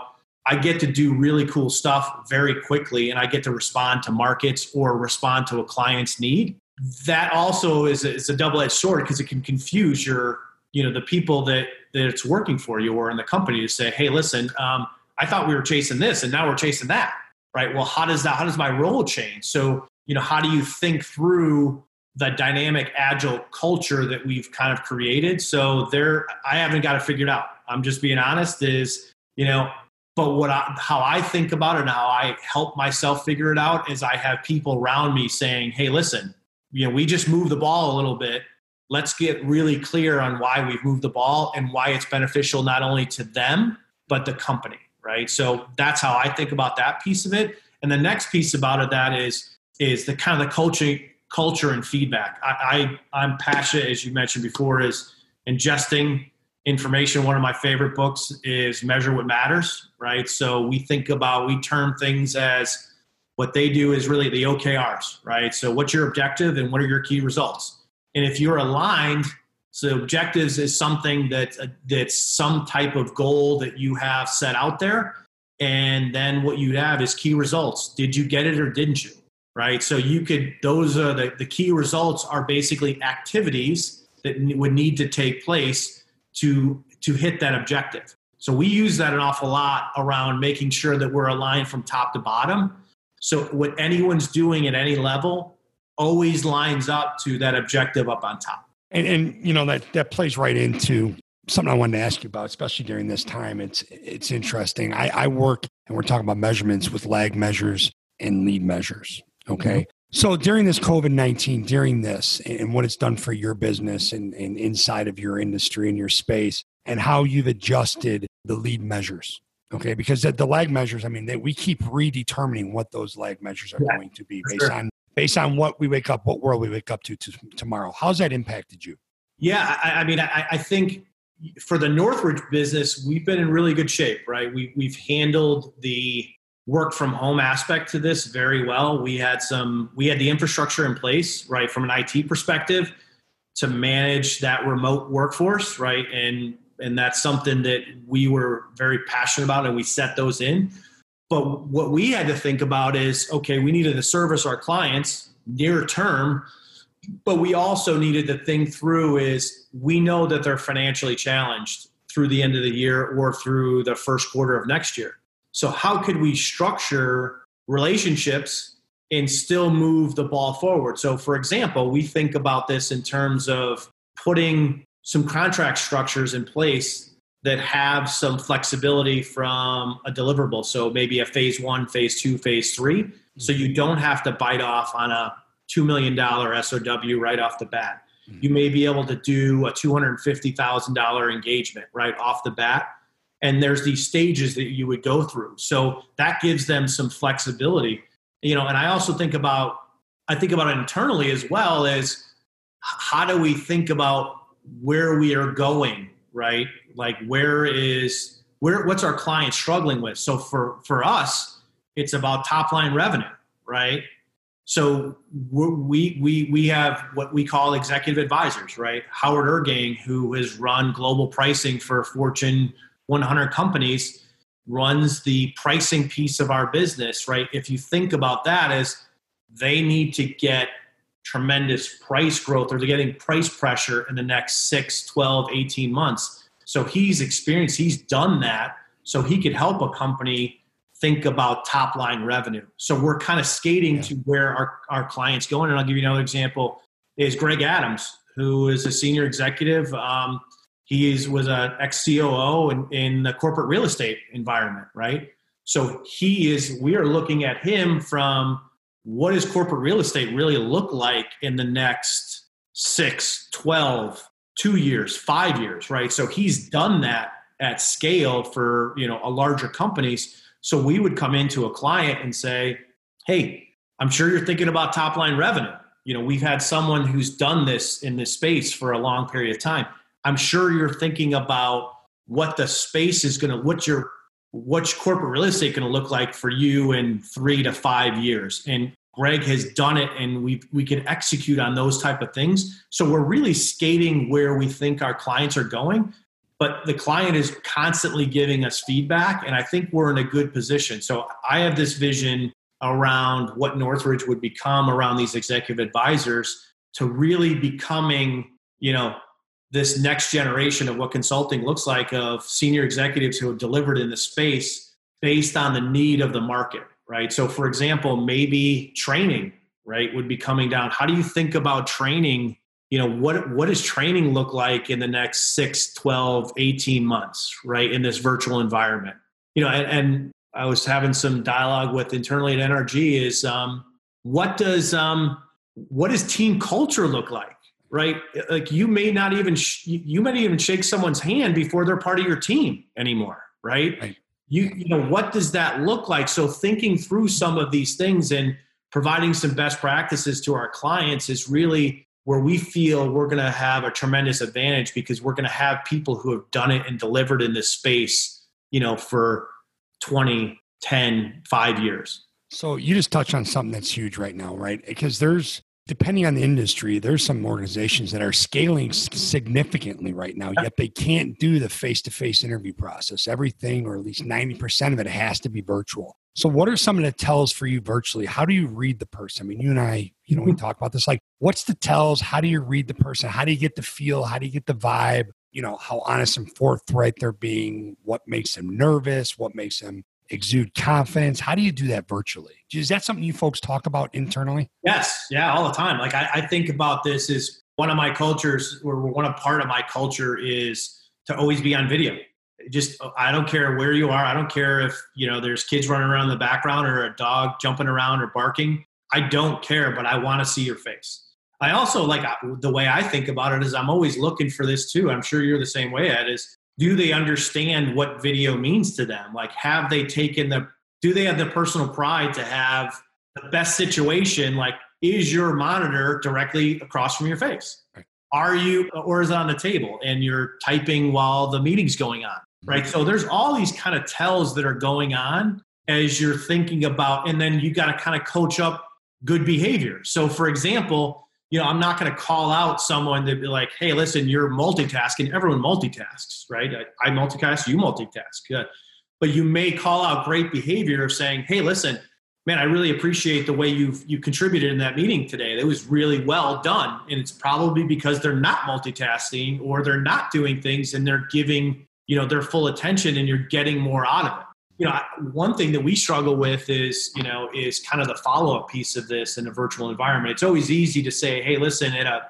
i get to do really cool stuff very quickly and i get to respond to markets or respond to a client's need that also is a, is a double-edged sword because it can confuse your you know the people that that it's working for you or in the company to say hey listen um, I thought we were chasing this and now we're chasing that, right? Well, how does that, how does my role change? So, you know, how do you think through the dynamic agile culture that we've kind of created? So there, I haven't got it figured out. I'm just being honest is, you know, but what I, how I think about it and how I help myself figure it out is I have people around me saying, Hey, listen, you know, we just moved the ball a little bit. Let's get really clear on why we've moved the ball and why it's beneficial not only to them, but the company right? So that's how I think about that piece of it. And the next piece about it that is is the kind of the culture culture and feedback. I, I I'm passionate, as you mentioned before, is ingesting information. One of my favorite books is Measure What Matters, right? So we think about we term things as what they do is really the OKRs, right? So what's your objective and what are your key results? And if you're aligned so objectives is something that uh, that's some type of goal that you have set out there, and then what you have is key results. Did you get it or didn't you? Right. So you could those are the, the key results are basically activities that would need to take place to to hit that objective. So we use that an awful lot around making sure that we're aligned from top to bottom. So what anyone's doing at any level always lines up to that objective up on top. And, and you know that that plays right into something I wanted to ask you about, especially during this time. It's it's interesting. I, I work and we're talking about measurements with lag measures and lead measures. Okay. Mm-hmm. So during this COVID 19, during this and what it's done for your business and, and inside of your industry and your space, and how you've adjusted the lead measures. Okay. Because the, the lag measures, I mean, they, we keep redetermining what those lag measures are yeah, going to be based sure. on based on what we wake up, what world we wake up to, to tomorrow. How's that impacted you? Yeah, I, I mean, I, I, think for the Northridge business, we've been in really good shape, right? We, we've handled the work from home aspect to this very well. We had some, we had the infrastructure in place, right, from an IT perspective to manage that remote workforce, right? And and that's something that we were very passionate about, and we set those in. But what we had to think about is okay, we needed to service our clients near term, but we also needed to think through is we know that they're financially challenged through the end of the year or through the first quarter of next year. So, how could we structure relationships and still move the ball forward? So, for example, we think about this in terms of putting some contract structures in place that have some flexibility from a deliverable. So maybe a phase one, phase two, phase three. So you don't have to bite off on a $2 million SOW right off the bat. Mm-hmm. You may be able to do a $250,000 engagement right off the bat. And there's these stages that you would go through. So that gives them some flexibility. You know, and I also think about, I think about it internally as well as how do we think about where we are going right? Like where is where what's our client struggling with? So for for us, it's about top line revenue, right? So we we we have what we call executive advisors, right? Howard Ergang, who has run global pricing for Fortune 100 companies, runs the pricing piece of our business, right? If you think about that as they need to get tremendous price growth or they're getting price pressure in the next 6 12 18 months so he's experienced he's done that so he could help a company think about top line revenue so we're kind of skating yeah. to where our, our clients going and i'll give you another example is greg adams who is a senior executive um, he is, was a ex-coo in, in the corporate real estate environment right? So he is we are looking at him from what does corporate real estate really look like in the next 6 12 2 years 5 years right? So he's done that at scale for you know a larger companies. So we would come into a client and say hey i'm sure you're thinking about top line revenue. You know we've had someone who's done this in this space for a long period of time i'm sure you're thinking about what the space is going to what your what's corporate real estate going to look like for you in three to five years. And greg has done it and we we can execute on those type of things. So we're really skating where we think our clients are going but the client is constantly giving us feedback and i think we're in a good position. So i have this vision around what northridge would become around these executive advisors to really becoming you know this next generation of what consulting looks like of senior executives who have delivered in the space based on the need of the market, right? So, for example, maybe training, right, would be coming down. How do you think about training? You know, what, what does training look like in the next 6, 12, 18 months, right, in this virtual environment? You know, and, and I was having some dialogue with internally at NRG is um, what does um, what does team culture look like right? Like you may not even sh- you may not even shake someone's hand before they're part of your team anymore right? right. You you know what does that look like? So thinking through some of these things and providing some best practices to our clients is really where we feel we're going to have a tremendous advantage because we're going to have people who have done it and delivered in this space you know for 20 10 5 years. So you just touched on something that's huge right now right? Because there's depending on the industry, there's some organizations that are scaling significantly right now, yet they can't do the face to face interview process. Everything, or at least 90% of it, has to be virtual. So, what are some of the tells for you virtually? How do you read the person? I mean, you and I, you know, we mm-hmm. talk about this. Like, what's the tells? How do you read the person? How do you get the feel? How do you get the vibe? You know, how honest and forthright they're being, what makes them nervous, what makes them exude confidence? How do you do that virtually? Is that something you folks talk about internally? Yes, yeah, all the time. Like I, I think about this is one of my cultures, or one of part of my culture is to always be on video. Just I don't care where you are. I don't care if you know there's kids running around in the background or a dog jumping around or barking. I don't care, but I want to see your face. I also like the way I think about it is I'm always looking for this too. I'm sure you're the same way. Ed is do they understand what video means to them? Like, have they taken the, do they have the personal pride to have the best situation? Like, is your monitor directly across from your face? Right. Are you, or is it on the table and you're typing while the meeting's going on? Right. Mm-hmm. So there's all these kind of tells that are going on as you're thinking about, and then you got to kind of coach up good behavior. So, for example, you know, I'm not going to call out someone to be like, hey, listen, you're multitasking. Everyone multitasks, right? I, I multitask, you multitask. Uh, but you may call out great behavior of saying, hey, listen, man, I really appreciate the way you've you contributed in that meeting today. It was really well done. And it's probably because they're not multitasking or they're not doing things and they're giving, you know, their full attention and you're getting more out of it you know, one thing that we struggle with is, you know, is kind of the follow up piece of this in a virtual environment. It's always easy to say, hey, listen, in a,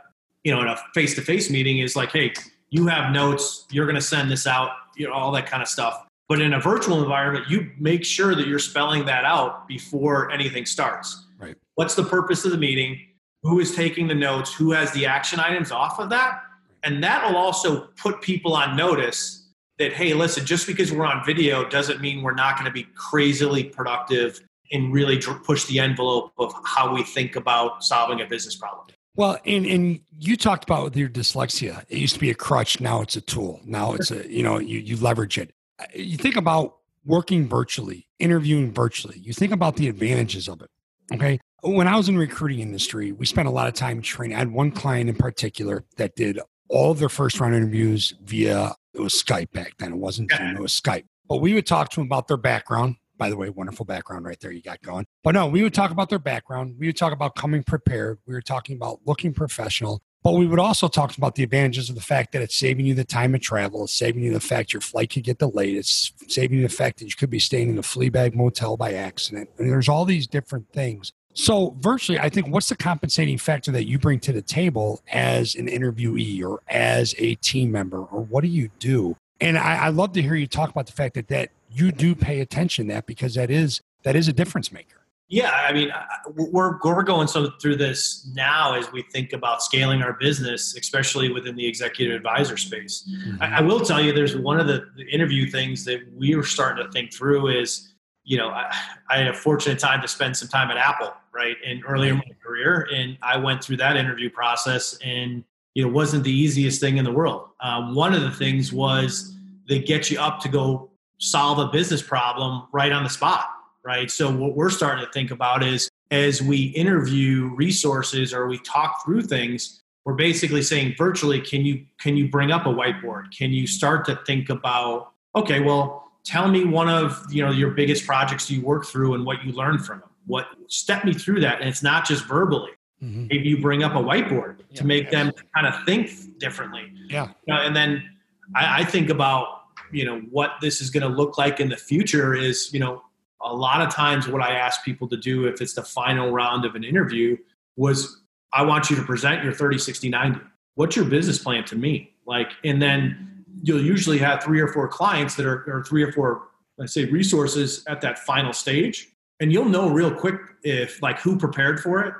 you know, in a face to face meeting is like, hey, you have notes, you're going to send this out, you know, all that kind of stuff. But in a virtual environment, you make sure that you're spelling that out before anything starts. Right. What's the purpose of the meeting? Who is taking the notes? Who has the action items off of that? And that will also put people on notice that hey listen just because we're on video doesn't mean we're not going to be crazily productive and really push the envelope of how we think about solving a business problem. Well and, and you talked about with your dyslexia. It used to be a crutch now it's a tool. Now it's a you know you, you leverage it. Uh, you think about working virtually interviewing virtually. You think about the advantages of it okay? When i was in the recruiting industry we spent a lot of time training. I had one client in particular that did all of their first round interviews via it was Skype back then. It wasn't Zoom, it was Skype. But we would talk to them about their background. By the way, wonderful background right there you got going. But no, we would talk about their background. We would talk about coming prepared. We were talking about looking professional. But we would also talk about the advantages of the fact that it's saving you the time of travel. It's saving you the fact your flight could get delayed. It's saving you the fact that you could be staying in a flea bag motel by accident. And there's all these different things. So, virtually, I think what's the compensating factor that you bring to the table as an interviewee or as a team member, or what do you do? And I, I love to hear you talk about the fact that that you do pay attention to that because that is that is a difference maker. Yeah, I mean, we're we're going so through this now as we think about scaling our business, especially within the executive advisor space. Mm-hmm. I, I, will tell you, there's one of the, the interview things that we were starting to think through is you know, I, I, had a fortunate time to spend some time at Apple, right, in earlier in my career, and I went through that interview process, and you know, wasn't the easiest thing in the world. Um, one of the things was they get you up to go solve a business problem right on the spot, right. So what we're starting to think about is as we interview resources or we talk through things, we're basically saying virtually, can you can you bring up a whiteboard? Can you start to think about okay, well tell me one of you know your biggest projects you work through and what you learned from them. What step me through that and it's not just verbally. Mm-hmm. maybe you bring up a whiteboard yeah, to make them kind of think differently. Yeah. Uh, and then I, I, think about you know what this is going to look like in the future is you know a lot of times what i ask people to do if it's the final round of an interview was i want you to present your 30 60 90 what's your business plan to me? Like and then you'll usually have three or four clients that are or three or four let's say resources at that final stage. And you'll know real quick if like who prepared for it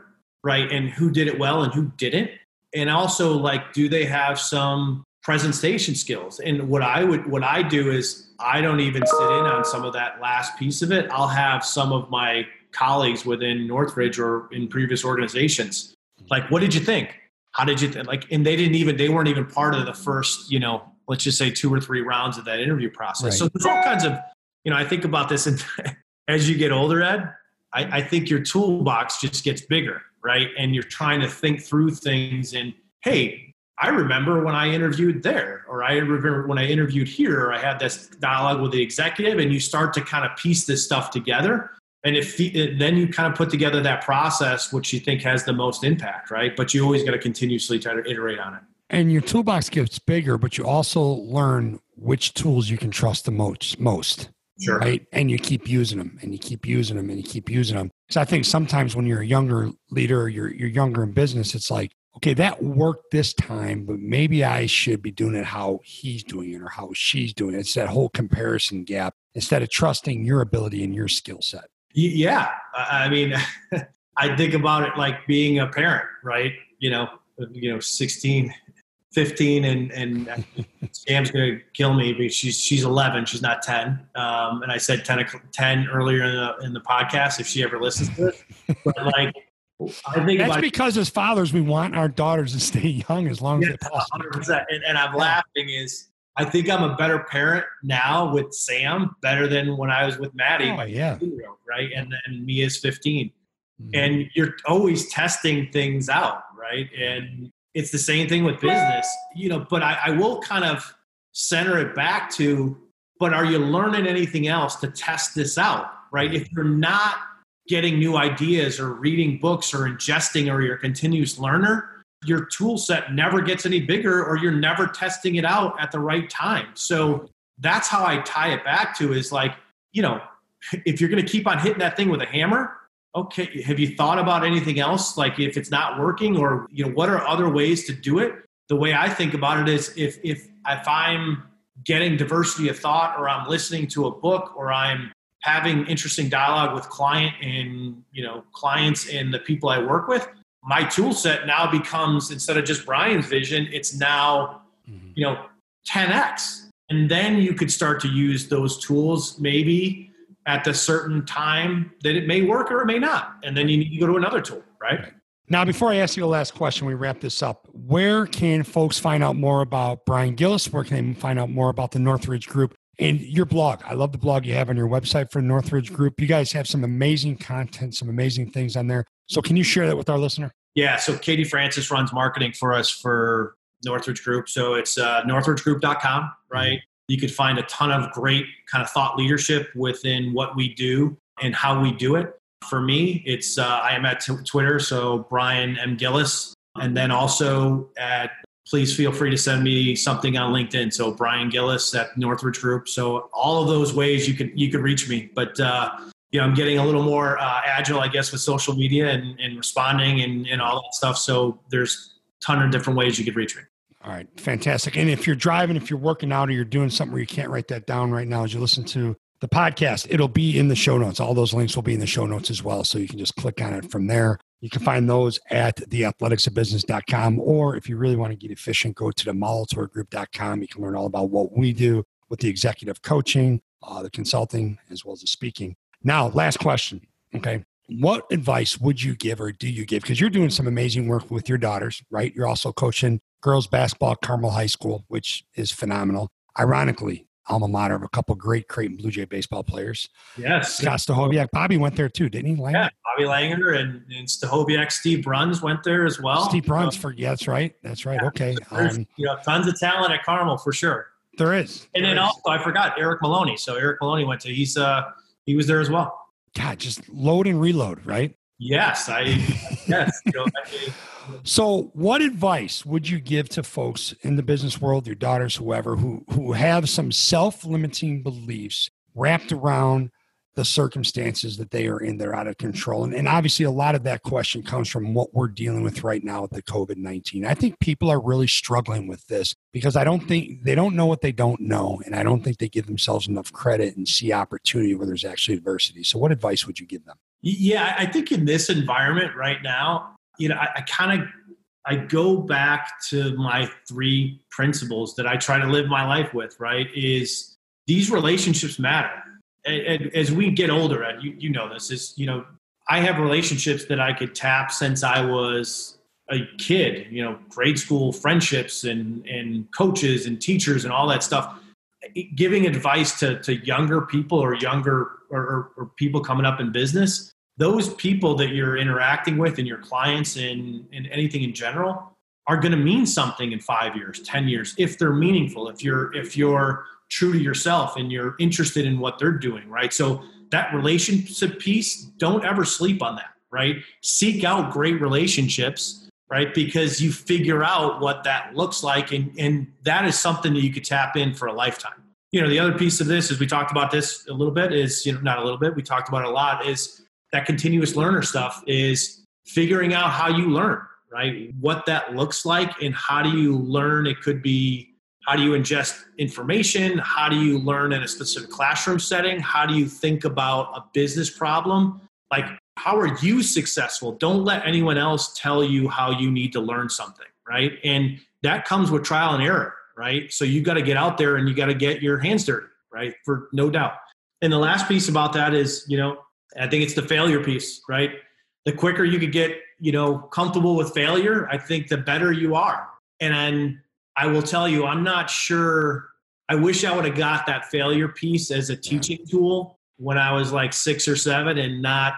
right and who did it well and who didn't. And also like do they have some presentation skills? And what i would what i do is i don't even sit in on some of that last piece of it. I'll have some of my colleagues within northridge or in previous organizations. Like what did you think? How did you th-? like and they didn't even they weren't even part of the first you know let's just say two or three rounds of that interview process right. so there's all kinds of you know i think about this and *laughs* as you get older ed I, I think your toolbox just gets bigger right and you're trying to think through things and hey I remember when I interviewed there, or I remember when I interviewed here, or I had this dialogue with the executive, and you start to kind of piece this stuff together. And if then you kind of put together that process, which you think has the most impact, right? But you always got to continuously try to iterate on it. And your toolbox gets bigger, but you also learn which tools you can trust the most. Most, sure. right? And you keep using them, and you keep using them, and you keep using them. Because I think sometimes when you're a younger leader, you're you're younger in business, it's like okay, that worked this time, but maybe I should be doing it how he's doing it or how she's doing it. It's that whole comparison gap instead of trusting your ability and your skill set. Yeah. I mean, *laughs* I think about it like being a parent, right? You know, you know, 16, 15 and, and Sam's to kill Mia because she's, she's 11. She's not 10. Um, and I said 10, 10 earlier in the, in the podcast, if she ever listens to it, but like, I think that's because as fathers, we want our daughters to stay young as long as possible 100%. And, and I'm laughing is I think I'm a better parent now with Sam better than when I was with Maddie. Oh, yeah. Right. And then me is 15. Mm-hmm. And you're always testing things out. Right. And it's the same thing with business, you know, but I, I will kind of center it back to, but are you learning anything else to test this out? Right. If you're not getting new ideas or reading books or ingesting or you're a continuous learner, your tool set never gets any bigger or you're never testing it out at the right time. So that's how I tie it back to is like, you know, *laughs* if you're going to keep on hitting that thing with a hammer, okay, have you thought about anything else? Like if it's not working or, you know, what are other ways to do it? The way I think about it is if, if, if I'm getting diversity of thought or I'm listening to a book or I'm having interesting dialogue with client and you know clients and the people I work with, my tool set now becomes instead of just Bryan's vision, it's now mm-hmm. you know 10x. And then you could start to use those tools maybe at the certain time that it may work or it may not. And then you need to go to another tool, right? Now, before I ask you the last question, we wrap this up. Where can folks find out more about Bryan Gillis? Where can they find out more about the Northridge Group? and your blog. I love the blog you have on your website for Northridge Group. You guys have some amazing content, some amazing things on there. So, can you share that with our listener? Yeah. So, Katie Francis runs marketing for us for Northridge Group. So, it's uh, northridgegroup.com, right? You could find a ton of great kind of thought leadership within what we do and how we do it. For me, it's uh, I am at t- Twitter, so Bryan M. Gillis, and then also at please feel free to send me something on LinkedIn. So Bryan Gillis at Northridge Group. So all of those ways you could you could reach me. But uh, you know, I'm getting a little more uh, agile, I guess, with social media and, and responding and, and all that stuff. So there's a ton of different ways you could reach me. All right, fantastic. And if you're driving, if you're working out, or you're doing something where you can't write that down right now, as you listen to the podcast, it'll be in the show notes. All those links will be in the show notes as well. So you can just click on it from there. You can find those at theathleticsofbusiness.com, or if you really want to get efficient, go to the molitorgroup.com. You can learn all about what we do with the executive coaching, uh, the consulting, as well as the speaking. Now, last question. Okay. What advice would you give or do you give? Because you're doing some amazing work with your daughters, right? You're also coaching girls basketball at Carmel High School, which is phenomenal. Ironically, alma mater of a couple great Creighton Blue Jay baseball players. Yes. Scott Stachowiak. Bobby went there too, didn't he? Langer? Yeah, Bobby Langer and, and Stachowiak. Steve Bruns went there as well. Steve Bruns, for yeah, that's right. That's right. Yeah, okay. *laughs* There's um, you know, tons of talent at Carmel for sure. There is. And there then is. also, I forgot Eric Maloney. So Eric Maloney went to, he's, uh, he was there as well. God, just load and reload, right? Yes, I yes. You know, I so, what advice would you give to folks in the business world, your daughters, whoever, who who have some self-limiting beliefs wrapped around the circumstances that they are in? They're out of control, and, and obviously, a lot of that question comes from what we're dealing with right now with the COVID nineteen. I think people are really struggling with this because I don't think they don't know what they don't know, and I don't think they give themselves enough credit and see opportunity where there's actually adversity. So, what advice would you give them? Yeah, I think in this environment right now, you know, I, I kind of I go back to my three principles that I try to live my life with. Right, is these relationships matter. And, and as we get older, and you you know this is you know I have relationships that I could tap since I was a kid. You know, grade school friendships and and coaches and teachers and all that stuff. Giving advice to to younger people or younger or, or people coming up in business those people that you're interacting with and your clients and, and anything in general are going to mean something in five years 10 years if they're meaningful if you're if you're true to yourself and you're interested in what they're doing right? So that relationship piece don't ever sleep on that right? Seek out great relationships right? Because you figure out what that looks like and and that is something that you could tap in for a lifetime you know the other piece of this is we talked about this a little bit is you know not a little bit we talked about a lot is that continuous learner stuff is figuring out how you learn, right? What that looks like and how do you learn? It could be how do you ingest information? How do you learn in a specific classroom setting? How do you think about a business problem? Like, how are you successful? Don't let anyone else tell you how you need to learn something, right? And that comes with trial and error, right? So you got to get out there and you got to get your hands dirty, right? For no doubt. And the last piece about that is, you know, I think it's the failure piece, right? The quicker you could get, you know, comfortable with failure, I think the better you are. And then I will tell you, I'm not sure. I wish I would have got that failure piece as a teaching tool when I was like six or seven and not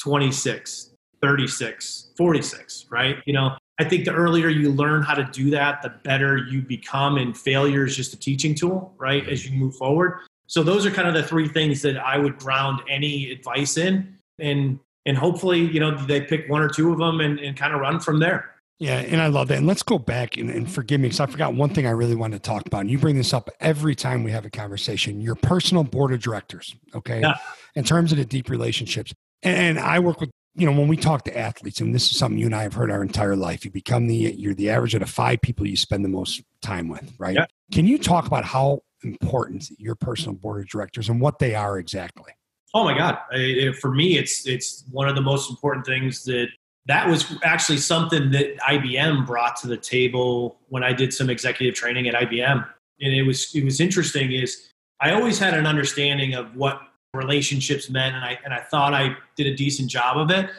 26, 36, 46, right? You know, I think the earlier you learn how to do that, the better you become. And failure is just a teaching tool, right? Mm-hmm. As you move forward. So those are kind of the three things that I would ground any advice in. And and hopefully, you know, they pick one or two of them and, and kind of run from there. Yeah, and I love that. And let's go back and, and forgive me because I forgot one thing I really wanted to talk about. And you bring this up every time we have a conversation. Your personal board of directors, okay? Yeah. In terms of the deep relationships. And, and I work with, you know, when we talk to athletes, and this is something you and I have heard our entire life, you become the you're the average of the five people you spend the most time with, right? Yeah. Can you talk about how important your personal board of directors and what they are exactly? Oh my God! I, for me, it's it's one of the most important things that that was actually something that IBM brought to the table when I did some executive training at IBM, and it was it was interesting. Is I always had an understanding of what relationships meant, and I and I thought I did a decent job of it,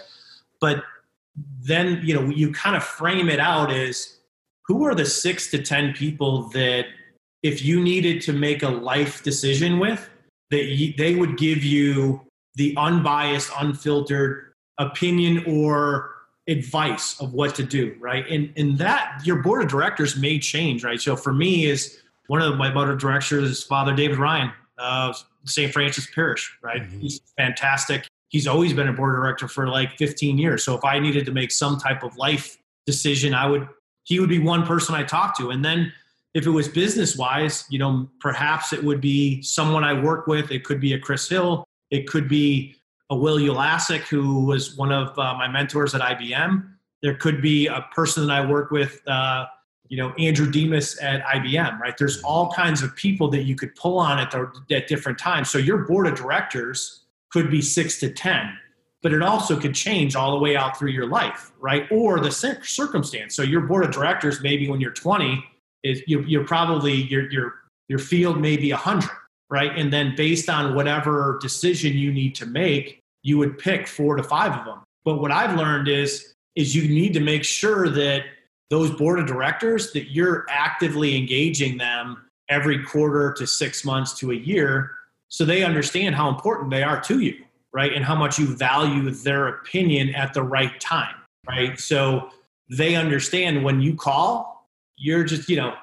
but then you know you kind of frame it out as who are the six to ten people that if you needed to make a life decision with, that they would give you the unbiased, unfiltered opinion or advice of what to do, right? And and that your board of directors may change, right? So for me, is one of my board of directors is Father David Ryan of St. Francis Parish, right? Mm-hmm. He's fantastic. He's always been a board director for like 15 years. So if I needed to make some type of life decision, I would he would be one person I talk to. And then if it was business wise, you know, perhaps it would be someone I work with. It could be a Chris Hill. It could be a Will Ulasik, who was one of uh, my mentors at IBM. There could be a person that I work with, uh, you know, Andrew Demas at IBM, right? There's mm-hmm. all kinds of people that you could pull on at, the, at different times. So your board of directors could be six to 10, but it also could change all the way out through your life, right? Or the circumstance. So your board of directors, maybe when you're 20, is you're, you're probably your your your field may be 100 right and then based on whatever decision you need to make you would pick four to five of them but what i've learned is is you need to make sure that those board of directors that you're actively engaging them every quarter to six months to a year so they understand how important they are to you right and how much you value their opinion at the right time right so they understand when you call you're just you know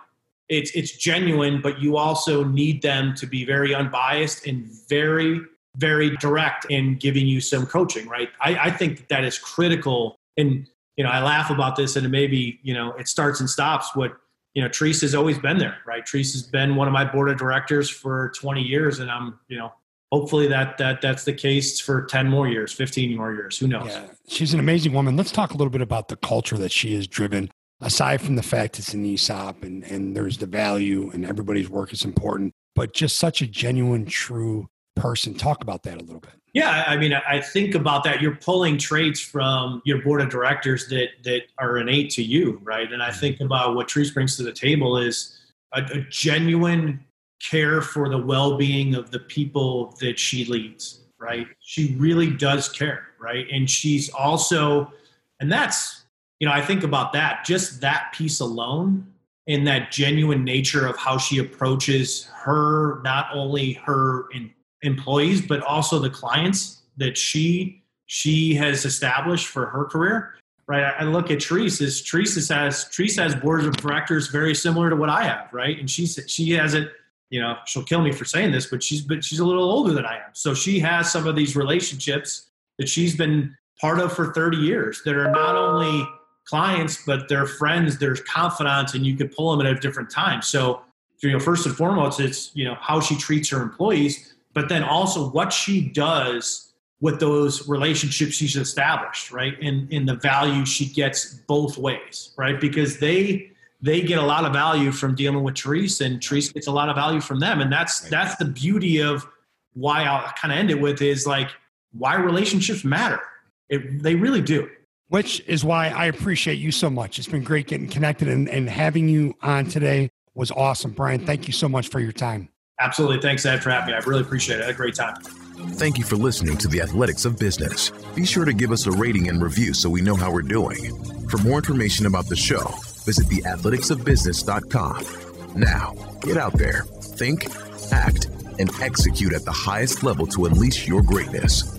it's it's genuine but you also need them to be very unbiased and very very direct in giving you some coaching, right? I, I think that, that is critical. And, you know, I laugh about this and maybe, you know, it starts and stops what, you know, Treese has always been there, right? Treese has been one of my board of directors for 20 years and I'm, you know, hopefully that that that's the case for 10 more years 15 more years who knows yeah, she's an amazing woman let's talk a little bit about the culture that she has driven aside from the fact it's an esop and and there's the value and everybody's work is important but just such a genuine true person. Talk about that a little bit. Yeah i mean i think about that. You're pulling traits from your board of directors that that are innate to you right? And i mm-hmm. think about what Treese brings to the table is a, a genuine care for the well-being of the people that she leads right? She really does care right? And she's also and that's you know i think about that just that piece alone in that genuine nature of how she approaches her not only her in, employees but also the clients that she she has established for her career right? I look at Treese Treese has Treese has boards of directors very similar to what i have right? And she's she has it you know she'll kill me for saying this but she's but she's a little older than i am. So she has some of these relationships that she's been part of for 30 years that are not only clients but they're friends they're confidants and you could pull them at a different time. So you know first and foremost it's you know how she treats her employees but then also what she does with those relationships she's established right and in the value she gets both ways right because they they get a lot of value from dealing with Treese, and Treese gets a lot of value from them. And that's that's the beauty of why I'll kind of end it with is like why relationships matter. It, they really do. Which is why I appreciate you so much. It's been great getting connected and, and having you on today was awesome. Bryan, thank you so much for your time. Absolutely. Thanks, Ed, for having me. I really appreciate it. Had a great time. Thank you for listening to the Athletics of Business. Be sure to give us a rating and review so we know how we're doing. For more information about the show, visit theathleticsofbusiness.com. Now, get out there, think, act, and execute at the highest level to unleash your greatness.